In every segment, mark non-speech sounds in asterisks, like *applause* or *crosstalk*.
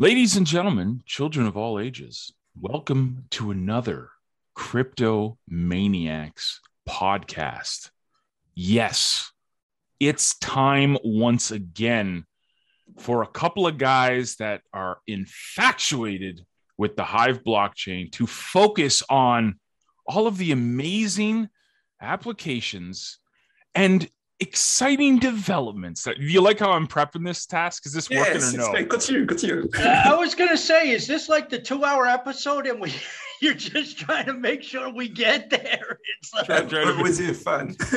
Ladies and gentlemen, children of all ages, welcome to another Crypto Maniacs podcast. Yes, it's time once again for a couple of guys that are infatuated with the Hive blockchain to focus on all of the amazing applications and exciting developments. Do you like how I'm prepping this task? Is this yes, working or no? Great. Continue, continue. Uh, I was gonna say, is this like the two-hour episode, and we *laughs* you're just trying to make sure we get there? *laughs* It's like, Try- try to be- Always fun. *laughs*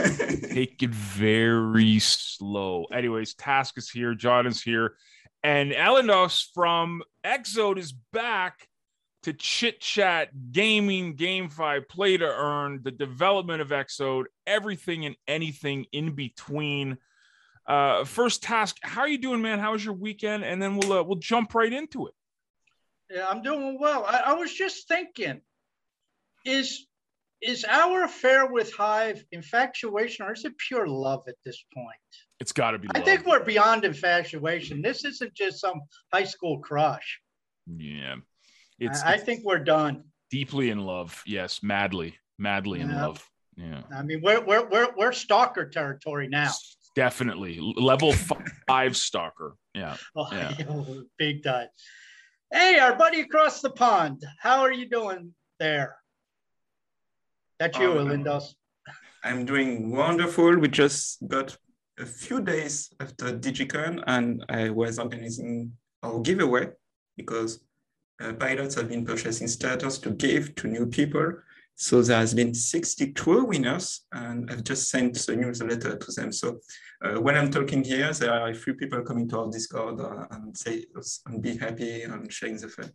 Take it very slow. Anyways, Task is here, John is here, and Elindos from Exode is back to chit chat gaming, GameFi, play to earn, the development of Exode, everything and anything in between. Uh, first task, how are you doing, man? How was your weekend? And then we'll uh, we'll jump right into it. yeah, I'm doing well. I, I was just thinking, is is our affair with Hive infatuation, or is it pure love at this point? It's got to be. I love. think we're beyond infatuation. This isn't just some high school crush. yeah, it's, I, I think we're done. deeply in love. Yes, madly, madly in love. Yeah. I mean, we're we're we're, we're stalker territory now. Definitely level *laughs* five stalker. Yeah. Oh, Yeah. *laughs* big time. Hey, our buddy across the pond. How are you doing there? That's you, Um, Lindos. I'm doing wonderful. We just got a few days after DigiCon, and I was organizing our giveaway because uh, pilots have been purchasing starters to give to new people. So there has been 62 winners, and I've just sent the newsletter to them. So uh, when I'm talking here, there are a few people coming to our Discord uh, and say and be happy and sharing the fun.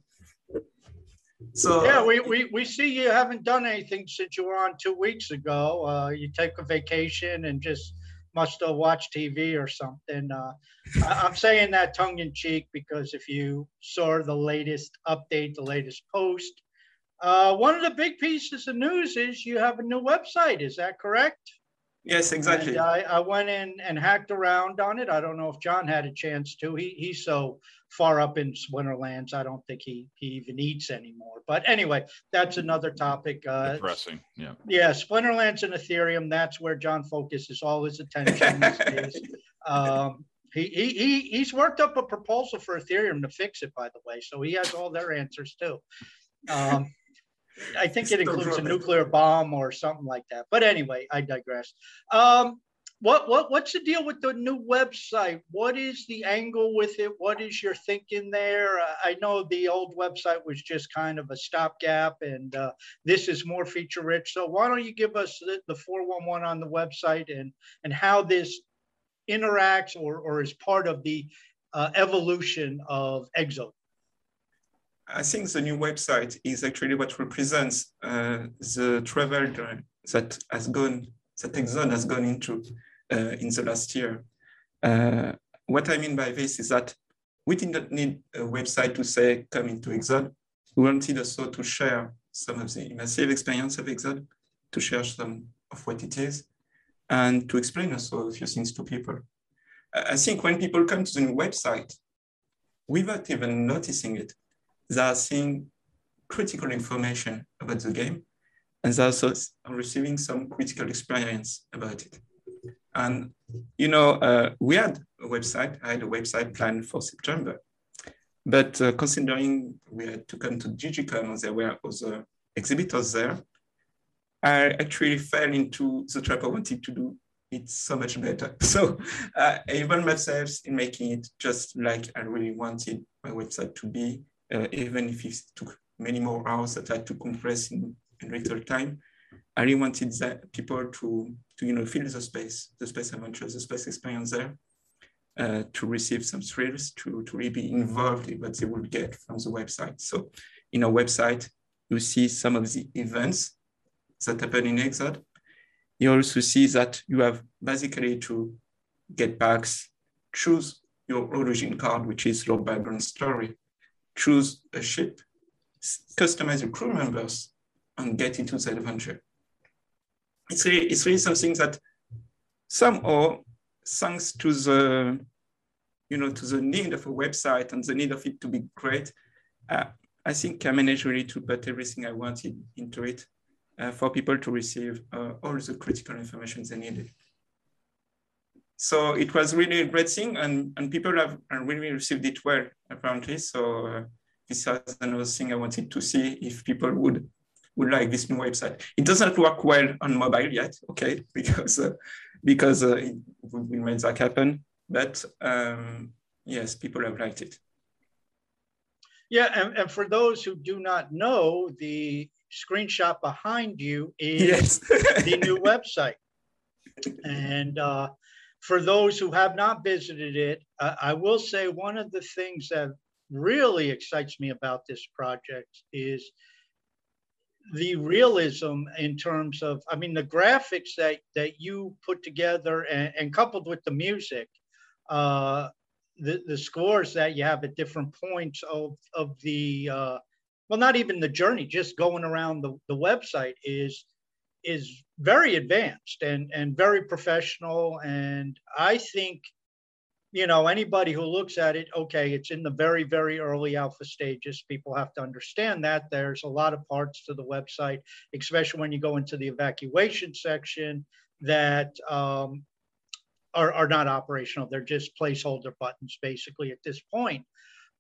So Yeah, we, we, we see you haven't done anything since you were on two weeks ago. Uh, you take a vacation and just must have watched TV or something. Uh, I, I'm saying that tongue in cheek because if you saw the latest update, the latest post, uh, one of the big pieces of news is you have a new website. Is that correct? Yes, exactly. And I, I went in and hacked around on it. I don't know if John had a chance to. He he's so far up in Splinterlands, I don't think he he even eats anymore. But anyway, that's another topic. Uh, Depressing. Yeah. yeah, Splinterlands and Ethereum. That's where John focuses all his attention these *laughs* days. Um, he, he, he, he's worked up a proposal for Ethereum to fix it, by the way. So he has all their answers too. Um, I think it includes a nuclear bomb or something like that. But anyway, I digress. Um, what, what, what's the deal with the new website? What is the angle with it? What is your thinking there? Uh, I know the old website was just kind of a stopgap and uh, this is more feature rich. So why don't you give us the, the 411 on the website and, and how this interacts or, or is part of the uh, evolution of Exode? I think the new website is actually what represents uh, the travel that has gone, that Exode has gone into uh, in the last year. Uh, what I mean by this is that we did not need a website to say, come into Exode. We wanted also to share some of the immersive experience of Exode, to share some of what it is, and to explain also a few things to people. I think when people come to the new website, without even noticing it, they are seeing critical information about the game and they're also receiving some critical experience about it. And, you know, uh, we had a website, I had a website planned for September, but uh, considering we had to come to DigiCon there were other exhibitors there, I actually fell into the trap I wanted to do it so much better. *laughs* So uh, I even myself in making it just like I really wanted my website to be, uh, even if it took many more hours that I had to compress in, in little time. I really wanted that people to, to you know feel the space, the space adventure, the space experience there. uh, to receive some thrills, to, to really be involved in what they will get from the website. So in our website, you see some of the events that happen in Exode. You also see that you have basically to get packs, choose your origin card, which is your background story, choose a ship, customize your crew members, and get into the adventure. It's really, it's really something that somehow, thanks to the, you know, to the need of a website and the need of it to be great, uh, I think I managed really to put everything I wanted into it uh, for people to receive uh, all the critical information they needed. So it was really a great thing and, and people have really received it well, apparently. So uh, this was another thing I wanted to see if people would would like this new website. It doesn't work well on mobile yet, okay, *laughs* because uh, because uh, it, we made that happen. But um, yes, people have liked it. Yeah, and, and for those who do not know, the screenshot behind you is yes. the new *laughs* website. And uh, for those who have not visited it, uh, I will say one of the things that really excites me about this project is the realism in terms of i mean the graphics that that you put together and, and coupled with the music uh the, the scores that you have at different points of of the uh well not even the journey just going around the, the website is is very advanced and and very professional and i think you know, anybody who looks at it, okay, it's in the very, very early alpha stages. People have to understand that there's a lot of parts to the website, especially when you go into the evacuation section that um, are, are not operational. They're just placeholder buttons basically at this point.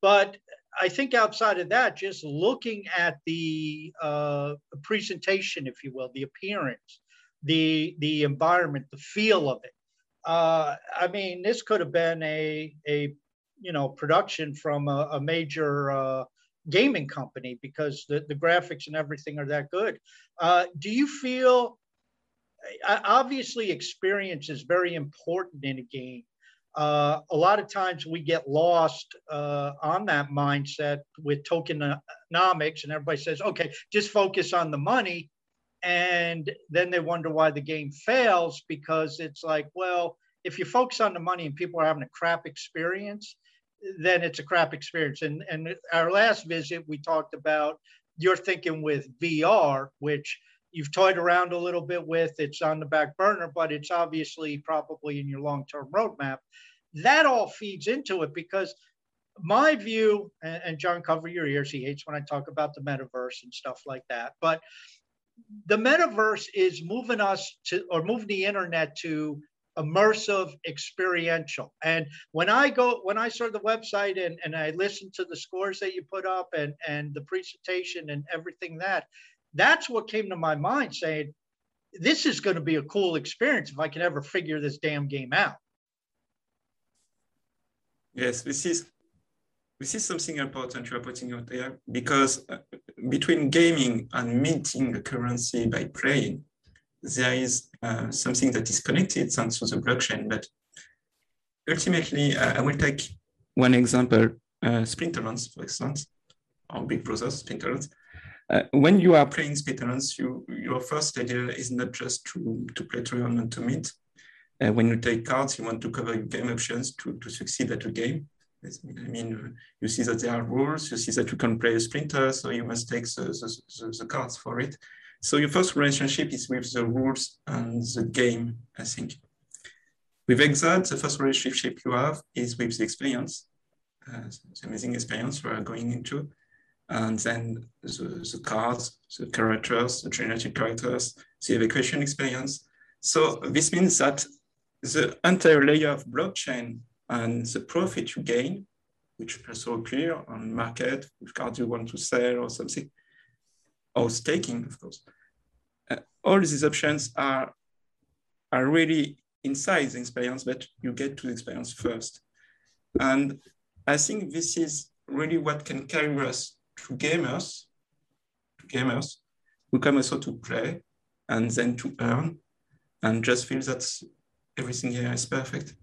But I think outside of that, just looking at the uh, presentation, if you will, the appearance, the the environment, the feel of it, uh, I mean, this could have been a a you know production from a, a major uh, gaming company because the, the graphics and everything are that good. Uh, do you feel obviously experience is very important in a game? Uh, a lot of times we get lost uh, on that mindset with tokenomics, and everybody says, okay, just focus on the money and then they wonder why the game fails because it's like well if you focus on the money and people are having a crap experience then it's a crap experience. And and our last visit we talked about you're thinking with vr which you've toyed around a little bit with. It's on the back burner but it's obviously probably in your long-term roadmap. That all feeds into it because my view and, john cover your ears. He hates when i talk about the metaverse and stuff like that but the metaverse is moving us to, or moving the internet to immersive experiential. And when i go when i saw the website and, and i listened to the scores that you put up and and the presentation and everything that that's what came to my mind saying this is going to be a cool experience if i can ever figure this damn game out. Yes this is this is something important you are putting out there because uh, between gaming and minting a currency by playing, there is uh, something that is connected thanks to the blockchain. But ultimately, uh, I will take one example, uh, Splinterlands, for instance, or Big Brother Splinterlands. Uh, when you are playing Splinterlands, you, your first idea is not just to, to play to and to mint. Uh, when you take cards, you want to cover your game options to, to succeed at a game. I mean, you see that there are rules, you see that you can play a splinter, so you must take the, the, the, cards for it. So your first relationship is with the rules and the game, I think. With Exode, the first relationship you have is with the experience, uh, the amazing experience we are going into, and then the, the cards, the characters, the generated characters, the evacuation experience. So this means that the entire layer of blockchain and the profit you gain, which also appear on market, which cards you want to sell or something, or staking, of course. Uh, all these options are, are really inside the experience, but you get to the experience first. And I think this is really what can carry us to gamers, to gamers who come also to play and then to earn and just feel that everything here is perfect.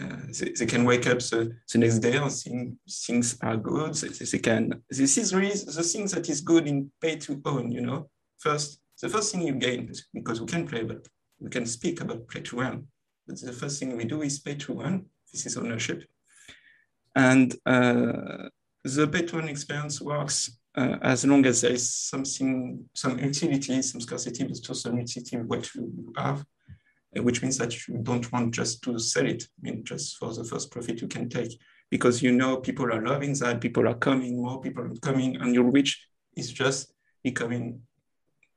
Uh, they, they, can wake up the, the next day and think things are good. They, they, can. This is really the thing that is good in pay to own. You know, first the first thing you gain is because we can play, but we can speak about play to earn. But the first thing we do is pay to earn. This is ownership, and uh, the pay to earn experience works uh, as long as there is something, some utility, some scarcity, but also some utility what you have which means that you don't want just to sell it, I mean, just for the first profit you can take, because you know people are loving that, people are coming, more people are coming, and your reach is just becoming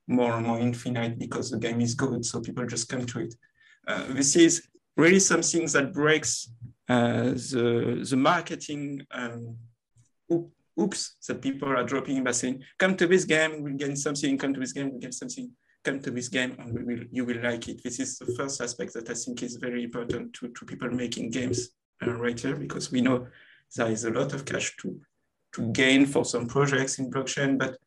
more and more infinite because the game is good, so people just come to it. Uh, this is really something that breaks uh, the, the marketing um, oops that people are dropping by saying, come to this game, we'll get something, come to this game, we'll get something come to this game and we will, you will like it. This is the first aspect that I think is very important to, to people making games uh, right here, because we know there is a lot of cash to, to gain for some projects in blockchain. But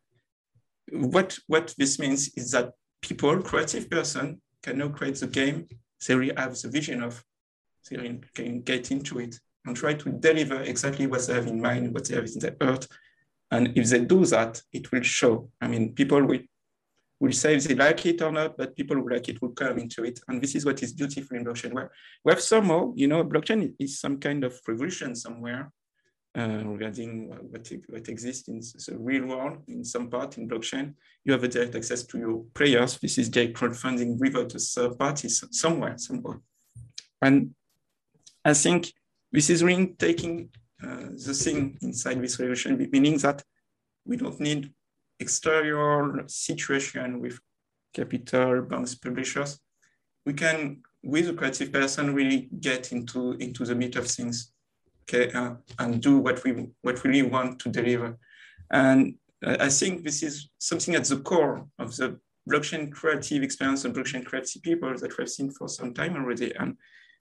what, what this means is that people, creative person, can now create the game they really have the vision of, they can get into it and try to deliver exactly what they have in mind, what they have in their heart. And if they do that, it will show. I mean, people will will say if they like it or not, but people who like it will come into it. And this is what is beautiful in blockchain. Where we have somehow, you know, blockchain is some kind of revolution somewhere uh, regarding what, what exists in the real world in some part in blockchain. You have a direct access to your players. This is direct crowdfunding without a third party somewhere, somewhere. And I think this is really taking uh, the thing inside this revolution, meaning that we don't need exterior situation with capital, banks, publishers, we can, with a creative person, really get into, into the meat of things, okay, uh, and do what we, what we really want to deliver. And I think this is something at the core of the blockchain creative experience and blockchain creative people that we've seen for some time already. And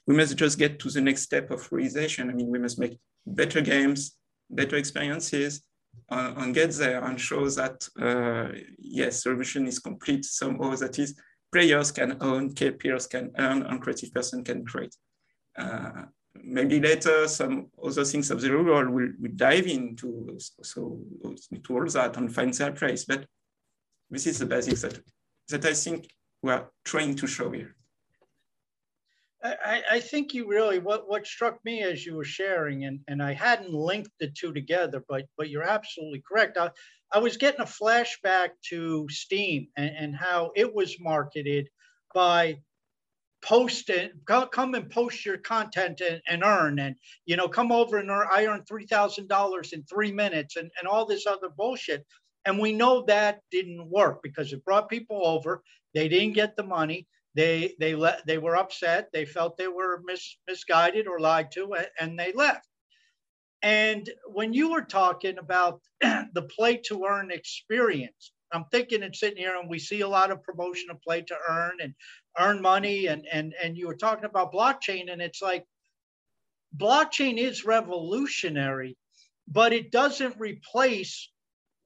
we must just get to the next step of realization. I mean, we must make better games, better experiences, and get there and show that, uh, yes, revolution is complete somehow, that is, players can own, peers can earn, and creative person can create. Uh, maybe later some other things of the world will, will dive into so to all that and find their place. But this is the basics that, that I think we are trying to show here. I, I, think you really what what struck me as you were sharing, and, and I hadn't linked the two together, but but you're absolutely correct. I, I was getting a flashback to Steem and, and how it was marketed by post and come and post your content and, and earn and you know come over and earn i earned $3000 in three minutes and, and all this other bullshit. And we know that didn't work because it brought people over. They didn't get the money they they let they were upset. They felt they were mis, misguided or lied to, and they left. And when you were talking about *clears throat* the play to earn experience, I'm thinking and sitting here, and we see a lot of promotion of play to earn and earn money, and and and you were talking about blockchain, and it's like blockchain is revolutionary, but it doesn't replace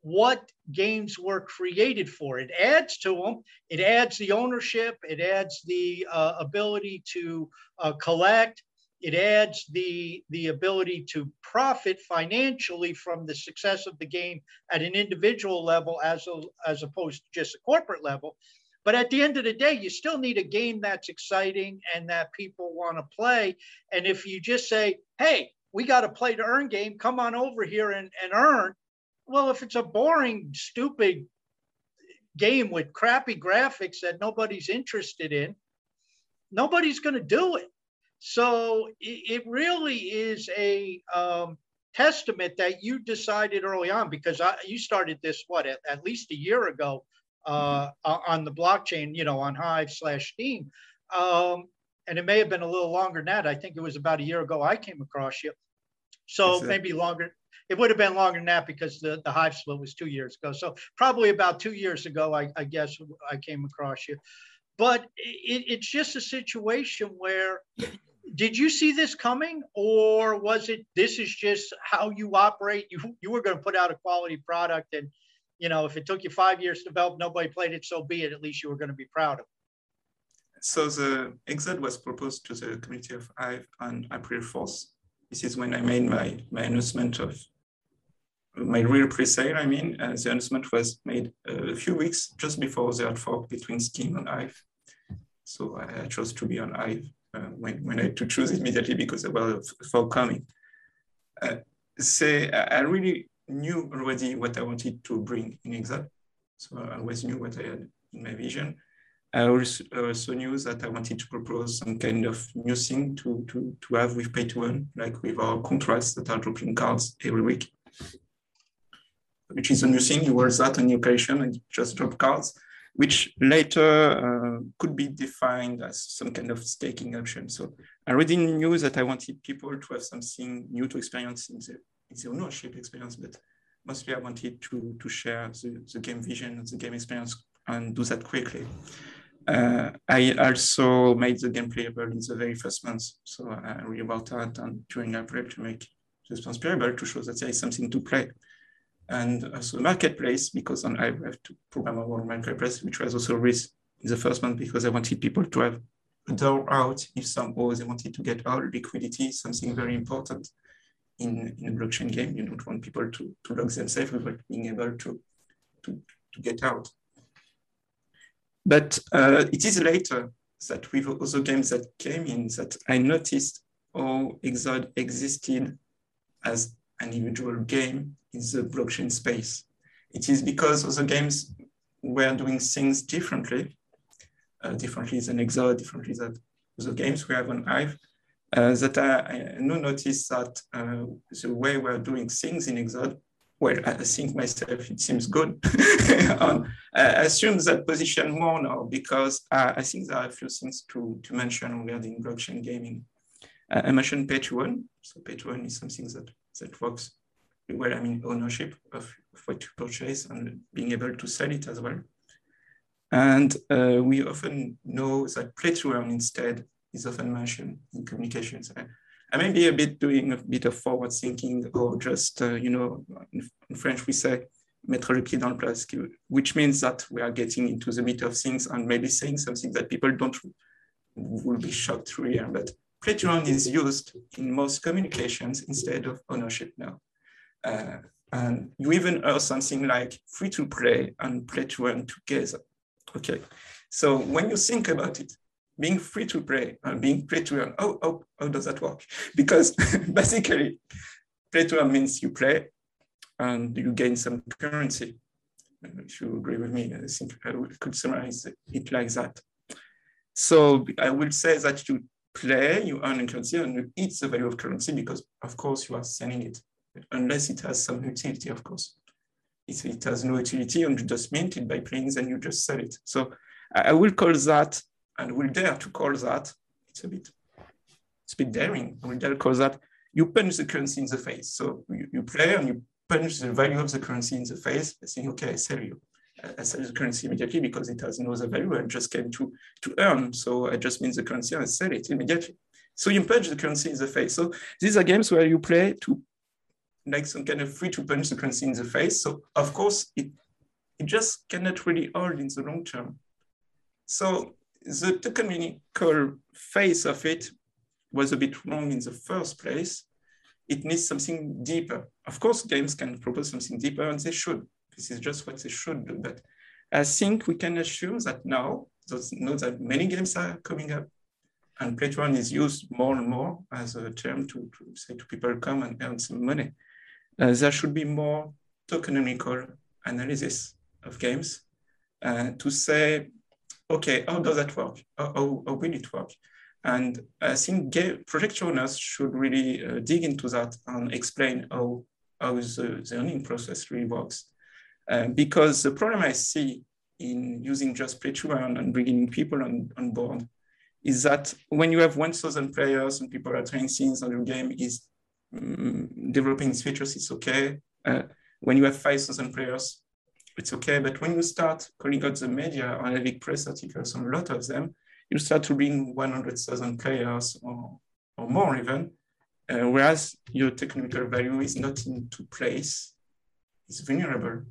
what games were created for. It adds to them. It adds the ownership. It adds the uh, ability to uh, collect. It adds the the ability to profit financially from the success of the game at an individual level, as a, as opposed to just a corporate level. But at the end of the day, you still need a game that's exciting and that people want to play. And if you just say, "Hey, we got a play to earn game. Come on over here and, and earn," Well, if it's a boring, stupid game with crappy graphics that nobody's interested in, nobody's going to do it. So it, really is a um, testament that you decided early on because I, you started this what at, at least a year ago uh, mm-hmm. on the blockchain, you know, on Hive slash Steem, um, and it may have been a little longer than that. I think it was about a year ago I came across you, so maybe longer it would have been longer than that because the, the hive split was two years ago. So probably about two years ago, I, I guess I came across you. But it, it's just a situation where did you see this coming or was it this is just how you operate? You you were going to put out a quality product and you know if it took you five years to develop, nobody played it, so be it. At least you were going to be proud of. It. So the Exode was proposed to the community of Hive on April 4th. This is when I made my, my announcement of my real pre-sale, I mean, uh, the announcement was made a few weeks just before the hard fork between Steem and Hive. So I chose to be on Hive uh, when, when I had to choose immediately because there was a fork coming. Uh, say, I really knew already what I wanted to bring in Exode. So I always knew what I had in my vision. I also, also knew that I wanted to propose some kind of new thing to, to, to have with pay to earn, like with our contracts that are dropping cards every week, which is a new thing. You wear that on your occasion and just drop cards, which later uh, could be defined as some kind of staking option. So I already knew that I wanted people to have something new to experience in the, in the ownership experience, but mostly I wanted to, to share the, the game vision, the game experience, and do that quickly. Uh, I also made the game playable in the very first month. So I really worked hard and during April to make the response playable to show that there is something to play. And also marketplace, because on I have to program our marketplace, which was also risk in the first month because I wanted people to have a door out if somehow they wanted to get out liquidity, something very important in, in a blockchain game. You don't want people to, to lock themselves without being able to, to, to get out. But uh, it is later that with other games that came in that I noticed how Exode existed as an individual game in the blockchain space. It is because other games were doing things differently, uh, differently than Exode, differently than other games we have on Hive, uh, that I, I noticed that uh, the way we're doing things in Exode well, I think myself, it seems good. *laughs* um, I assume that position more now because I think there are a few things to, to mention regarding blockchain gaming. Uh, I mentioned to earn. So to earn is something that, that works well. I mean, ownership of, of what you purchase and being able to sell it as well. And uh, we often know that play to earn instead is often mentioned in communications. I may be a bit doing a bit of forward thinking or just, uh, you know, in, in, French we say mettre le pied dans le plat, which means that we are getting into the meat of things and maybe saying something that people don't will be shocked to hear. But play to earn is used in most communications instead of ownership now. Uh, and you even hear something like free to play and play to earn together. Okay, so when you think about it, being free to play and being play to earn. How, how, how does that work? *laughs* Because *laughs* basically, play to earn means you play and you gain some currency. If you agree with me, I think I could summarize it like that. So I will say that you play, you earn a currency, and you eat the value of currency because, of course, you are selling it, unless it has some utility, of course. If it has no utility and you just mint it by playing, then you just sell it. So I will call that and will dare to call that, it's a bit, it's a bit daring, I will dare call that, you punch the currency in the face. So you, you play and you punch the value of the currency in the face, saying, okay, I sell you. I sell the currency immediately because it has no other value. I just came to, to earn. So I just mean the currency and I sell it immediately. So you punch the currency in the face. So these are games where you play to like some kind of free to punch the currency in the face. So of course it, it just cannot really hold in the long term. So the technical face of it was a bit wrong in the first place. It needs something deeper. Of course, games can propose something deeper, and they should. This is just what they should do. But I think we can assume that now, those know that many games are coming up, and play to earn is used more and more as a term to, to say to people, come and earn some money. Uh, there should be more tokenomical analysis of games uh, to say okay, how does that work? How, how, how will it work? And I think game, project owners should really uh, dig into that and explain how, how the, the earning process really works. Uh, because the problem I see in using just play and bringing people on, on board is that when you have 1,000 players and people are trying things on your game is um, developing its features, it's okay. Uh, when you have 5,000 players, it's okay. But when you start calling out the media or having press articles on a lot of them, you start to bring 100,000 players or, or more even, uh, whereas your technical value is not into place, it's vulnerable.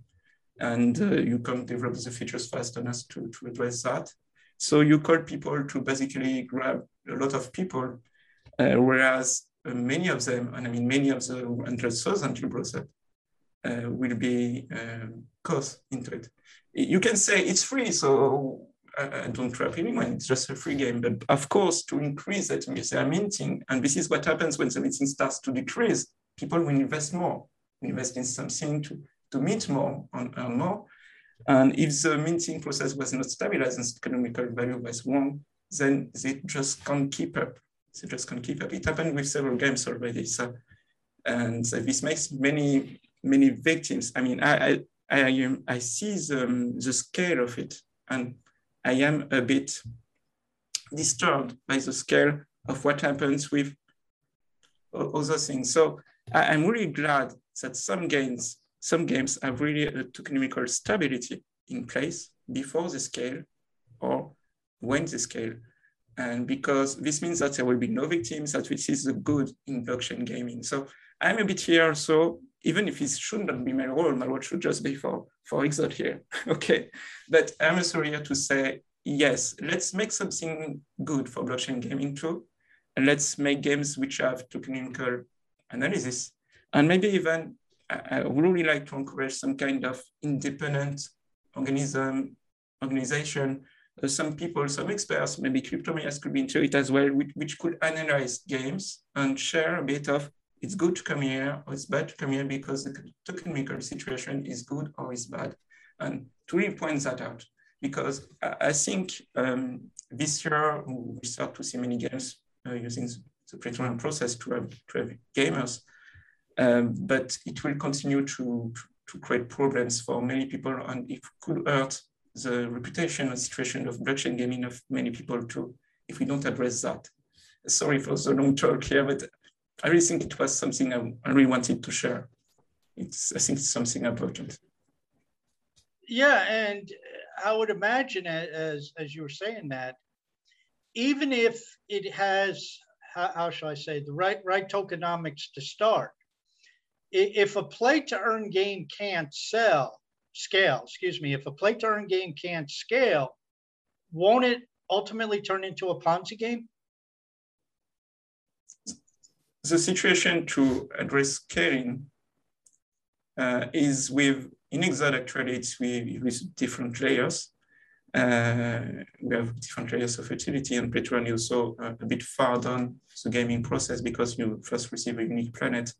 And uh, you can't develop the features fast enough to, to address that. So you call people to basically grab a lot of people, uh, whereas many of them, and I mean many of the 100,000 you brought up, uh, will be um, cost into it. You can say it's free, so I, don't trap anyone, it's just a free game. But of course, to increase that are minting, and this is what happens when the minting starts to decrease, people will invest more, invest in something to, to mint more and earn more. And if the minting process was not stabilized and economical value was wrong, then they just can't keep up. They just can't keep up. It happened with several games already. So, and this makes many, many victims. I mean, I, I, I, I see the, the scale of it. And I am a bit disturbed by the scale of what happens with other things. So I, am really glad that some games, some games have really a tokenomical stability in place before the scale or when the scale. And because this means that there will be no victims, that this is the good in blockchain gaming. So I'm a bit here so even if it should not be my role, my role should just be for, for Exode here, *laughs* okay? But I'm also here to say, yes, let's make something good for blockchain gaming too, and let's make games which have tokenomical analysis. And maybe even, I would really like to encourage some kind of independent organism, organization, uh, some people, some experts, maybe cryptomaniacs could be into it as well, which, which could analyze games and share a bit of it's good to come here or it's bad to come here because the token maker situation is good or is bad. And to really point that out, because I think um, this year we start to see many games uh, using the pretraining process to have, to have gamers, um, but it will continue to, to create problems for many people and it could hurt the reputation and situation of blockchain gaming of many people too, if we don't address that. Sorry for the long talk here, but I really think it was something I, I really wanted to share. It's, I think it's something important. Yeah, and I would imagine as as you were saying that, even if it has how, how shall I say the right right tokenomics to start, if a play to earn game can't sell scale, excuse me, if a play to earn game can't scale, won't it ultimately turn into a Ponzi game? the situation to address scaling uh, is with in Exode actually it's with, with different layers. Uh, we have different layers of utility and play to earn is also uh, a bit far down the gaming process because you first receive a unique planet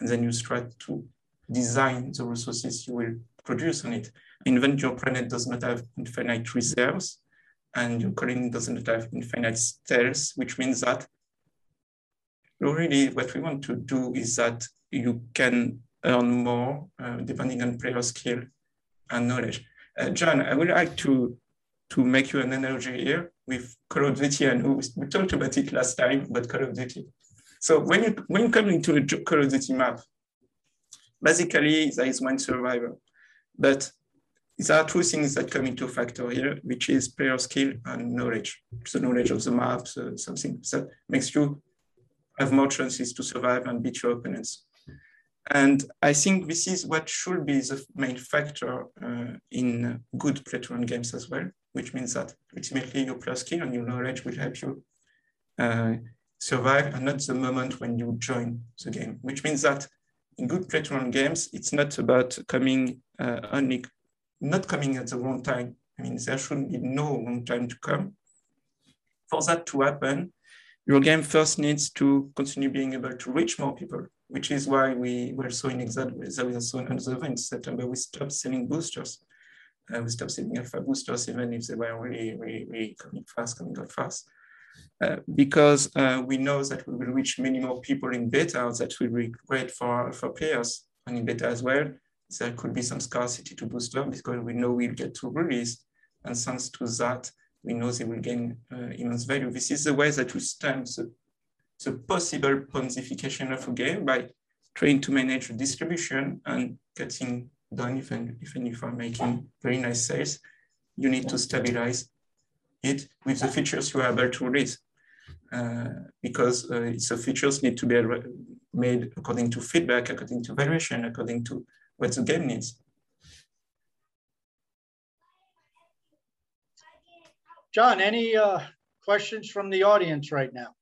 and then you try to design the resources you will produce on it. When your planet does not have infinite reserves and your colony doesn't have infinite stairs, which means that really what we want to do is that you can earn more uh, depending on player skill and knowledge. Uh, John, I would like to, to make you an analogy here with Call of Duty and we talked about it last time, but Call of Duty. So when you, when you come into a Call of Duty map, basically there is one survivor, but there are two things that come into factor here, which is player skill and knowledge. The knowledge of the map, so something that makes you have more chances to survive and beat your opponents. And I think this is what should be the main factor uh, in good play to earn games as well, which means that ultimately your plus skill and your knowledge will help you uh, survive and not the moment when you join the game, which means that in good play to earn games, it's not about coming uh, only, not coming at the wrong time. I mean, there should be no wrong time to come. For that to happen, your game first needs to continue being able to reach more people, which is why we were so in Exode, there was so another event September, we stopped selling boosters. Uh, we stopped selling alpha boosters, even if they were really, really, really coming fast, coming out fast. Uh, because uh, we know that we will reach many more people in beta that will be great for, for players and in beta as well. There could be some scarcity to boost booster because we know we'll get to release. And thanks to that, we know they will gain uh, immense value. This is the way that we stem the, the possible ponzification of a game by trying to manage the distribution and cutting down, even, even if I'm making very nice sales, you need to stabilize it with the features you are able to release. Uh, because uh, the features need to be made according to feedback, according to valuation, according to what the game needs. John, any uh, questions from the audience right now?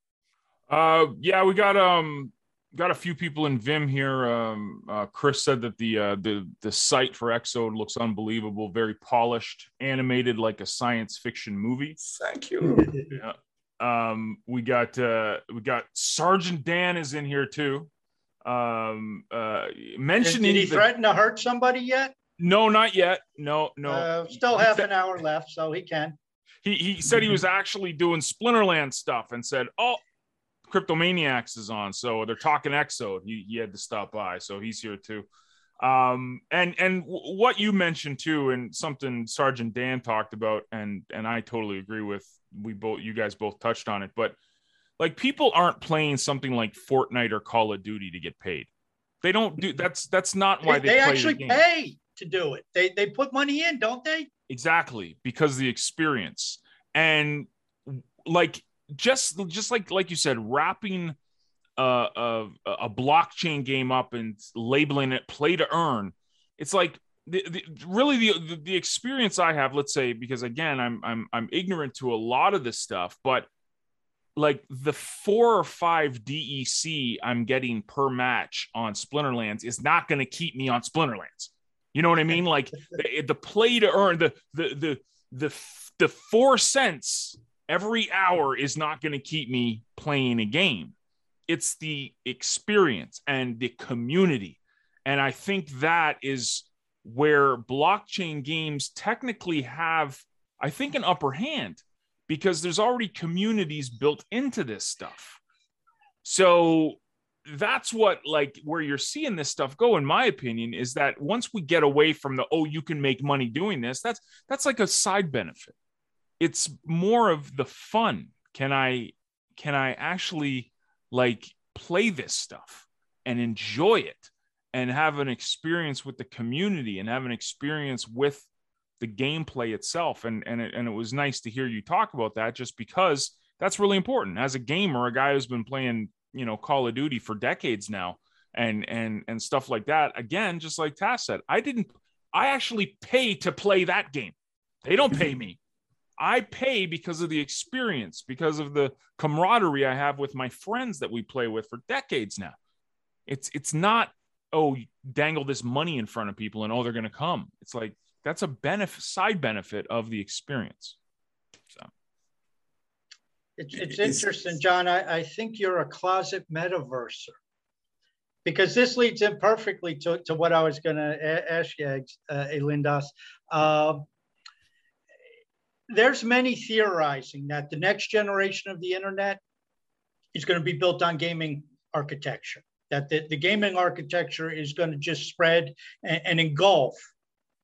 Uh, yeah, we got um got a few people in Vimm here. Um, uh, Chris said that the uh, the the site for Exode looks unbelievable, very polished, animated like a science fiction movie. Thank you. *laughs* yeah. Um, we got uh, we got Sergeant Dan is in here too. Um, uh, mentioning did he the, threaten to hurt somebody yet? No, not yet. No, no. Uh, still half an hour left, so he can. He he said he was actually doing Splinterland stuff and said, "Oh, Cryptomaniacs is on, so they're talking Exode. He, he had to stop by, so he's here too. Um, and and what you mentioned too, and something Sergeant Dan talked about, and and I totally agree with. We both, you guys both touched on it, but like people aren't playing something like Fortnite or Call of Duty to get paid. They don't do that's that's not why they, they, they actually the pay to do it. They they put money in, don't they? Exactly, because the experience and like just just like like you said, wrapping a, a, a blockchain game up and labeling it play to earn. It's like the, the, really the, the experience I have. Let's say because again, I'm I'm I'm ignorant to a lot of this stuff, but like the four or five DEC I'm getting per match on Splinterlands is not going to keep me on Splinterlands. You know what I mean? Like *laughs* the, the play to earn the the the the the four cents every hour is not going to keep me playing a game. It's the experience and the community. And I think that is where blockchain games technically have, I think, an upper hand because there's already communities built into this stuff. So that's what like where you're seeing this stuff go in my opinion is that once we get away from the oh you can make money doing this that's that's like a side benefit it's more of the fun. Can I can I actually like play this stuff and enjoy it and have an experience with the community and have an experience with the gameplay itself? And and it, and it was nice to hear you talk about that just because that's really important. As a gamer a guy who's been playing you know call of duty for decades now and and and stuff like that again just like Task said i didn't i actually pay to play that game. They don't pay me I pay because of the experience, because of the camaraderie I have with my friends that we play with for decades now. It's it's not oh dangle this money in front of people and oh they're going to come. It's like that's a benefit side benefit of the experience. So it's, it's interesting, John. I, I think you're a closet metaverser because this leads in perfectly to, to what I was going to ask you, uh, Elindos. Uh, there's many theorizing that the next generation of the internet is going to be built on gaming architecture that the, the gaming architecture is going to just spread and, and engulf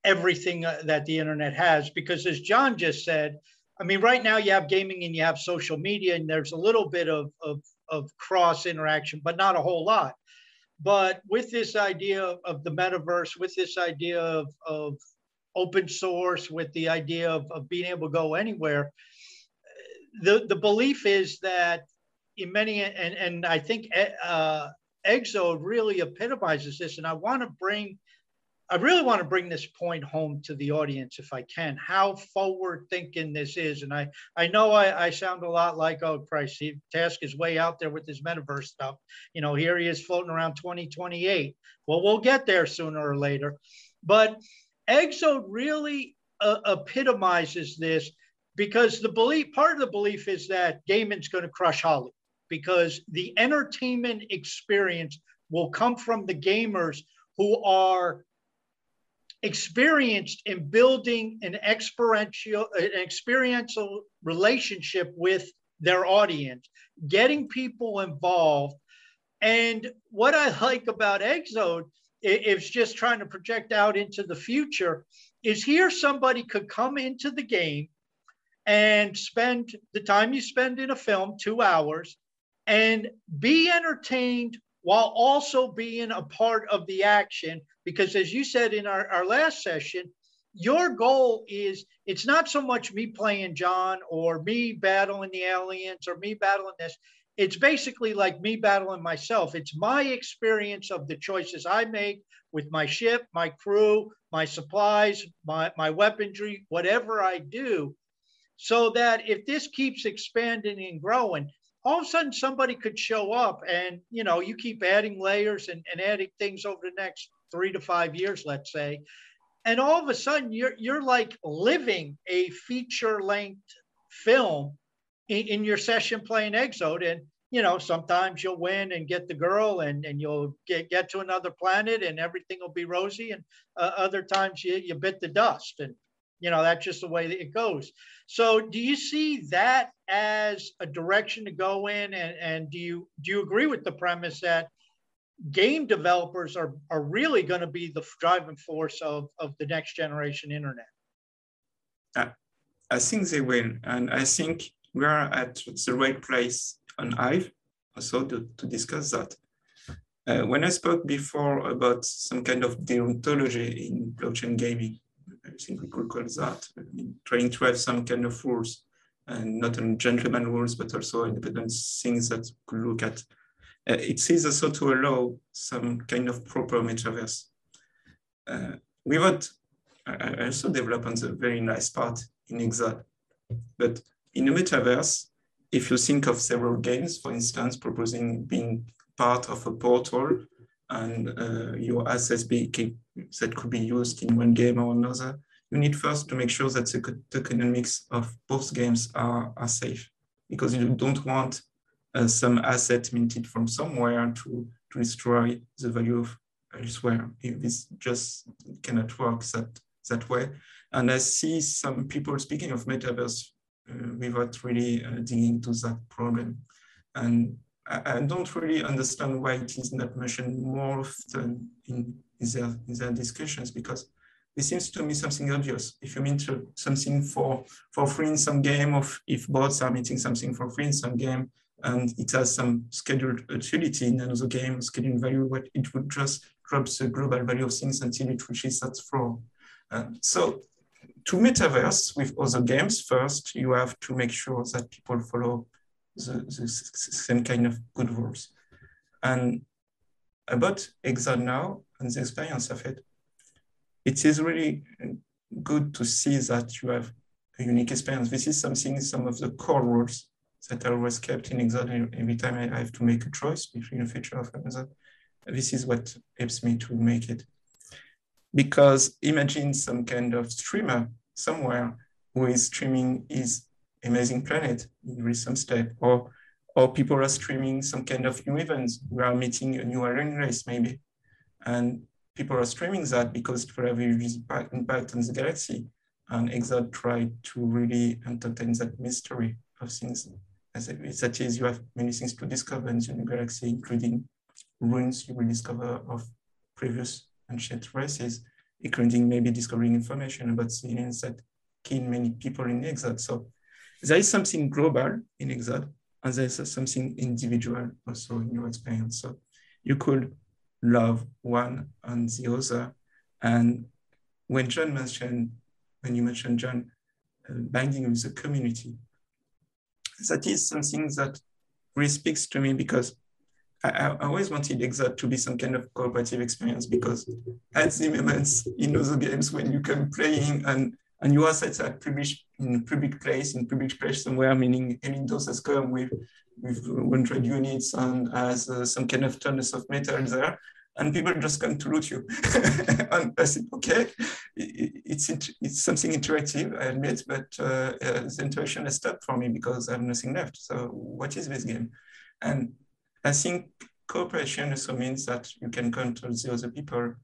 everything uh, that the internet has because as john just said i mean right now you have gaming and you have social media and there's a little bit of, of, of cross interaction but not a whole lot. But with this idea of the metaverse with this idea of, of open source with the idea of, of being able to go anywhere. The, the belief is that in many, and, and I think uh, Exode really epitomizes this. And I want to bring, I really want to bring this point home to the audience if I can, how forward thinking this is. And I, I know I, I sound a lot like, oh, Christ, Task is way out there with his metaverse stuff. You know, here he is floating around 2028. Well, we'll get there sooner or later. But Exode really uh, epitomizes this because the belief, part of the belief is that gaming's going to crush Holly because the entertainment experience will come from the gamers who are experienced in building an experiential, an experiential relationship with their audience, getting people involved. And what I like about Exode it's just trying to project out into the future is here somebody could come into the game and spend the time you spend in a film two hours and be entertained while also being a part of the action. Because as you said in our, our last session your goal is it's not so much me playing john or me battling the aliens or me battling this it's basically like me battling myself. It's my experience of the choices I make with my ship, my crew, my supplies, my, my weaponry, whatever I do. so that if this keeps expanding and growing, all of a sudden somebody could show up and you know you keep adding layers and, and adding things over the next three to five years, let's say, and all of a sudden you're you're like living a feature length film in, in your session playing Exode and you know, sometimes you'll win and get the girl and, and you'll get, get to another planet and everything will be rosy. And uh, other times you, you bit the dust and, you know, that's just the way that it goes. So do you see that as a direction to go in? And, and do you, do you agree with the premise that game developers are, are really going to be the driving force of, of the next generation internet? I, I think they will. And I think we are at the right place on Hive also to, to discuss that. Uh, when I spoke before about some kind of deontology in blockchain gaming, I think we could call that, I mean, trying to have some kind of rules and not only gentleman rules, but also independent things that could look at. Uh, it says also to allow some kind of proper metaverse. Uh, without, I also develop on the very nice part in Exode, but in a metaverse, if you think of several games, for instance, proposing being part of a portal and uh, your assets be, that could be used in one game or another, you need first to make sure that the tokenomics of both games are, are safe because you don't want uh, some asset minted from somewhere to, to destroy the value of elsewhere. This just cannot work that, that way. And I see some people speaking of metaverse without really uh, digging into that problem. And I, I, don't really understand why it is not mentioned more often in, in, their, in their discussions because it seems to me something obvious. If you mean to something for, for free in some game, or if bots are meeting something for free in some game, and it has some scheduled utility in another game, scheduling value, what it would just drop the global value of things until it reaches that floor. Uh, so to metaverse with other games, first you have to make sure that people follow the, the same kind of good rules. And about Exode now and the experience of it, it is really good to see that you have a unique experience. This is something, some of the core rules that I always kept in Exode every time I have to make a choice between a feature of another. This is what helps me to make it because imagine some kind of streamer somewhere who is streaming his amazing planet in some step, or or people are streaming some kind of new events. We are meeting a new alien race maybe, and people are streaming that because it will have a impact, impact on the galaxy. And Exode tried to really entertain that mystery of things. As it, that is, you have many things to discover in the galaxy, including ruins you will discover of previous ancient races, including maybe discovering information about aliens that kill many people in Exode. So there is something global in Exode, and there's something individual also in your experience. So you could love one and the other. And when John mentioned, when you mentioned John, uh, binding with the community, that is something that really speaks to me because I, I, always wanted Exode to be some kind of cooperative experience because at moments in other games when you can playing and and your assets are published in public place, in public place somewhere, meaning Elindos has come with with 100 units and has uh, some kind of tons of metal there, and people just come to loot you. *laughs* and I said, okay, it's it's something interactive, I admit, but uh, uh, the interaction has stopped for me because I have nothing left. So what is this game? And I think cooperation also means that you can control the other people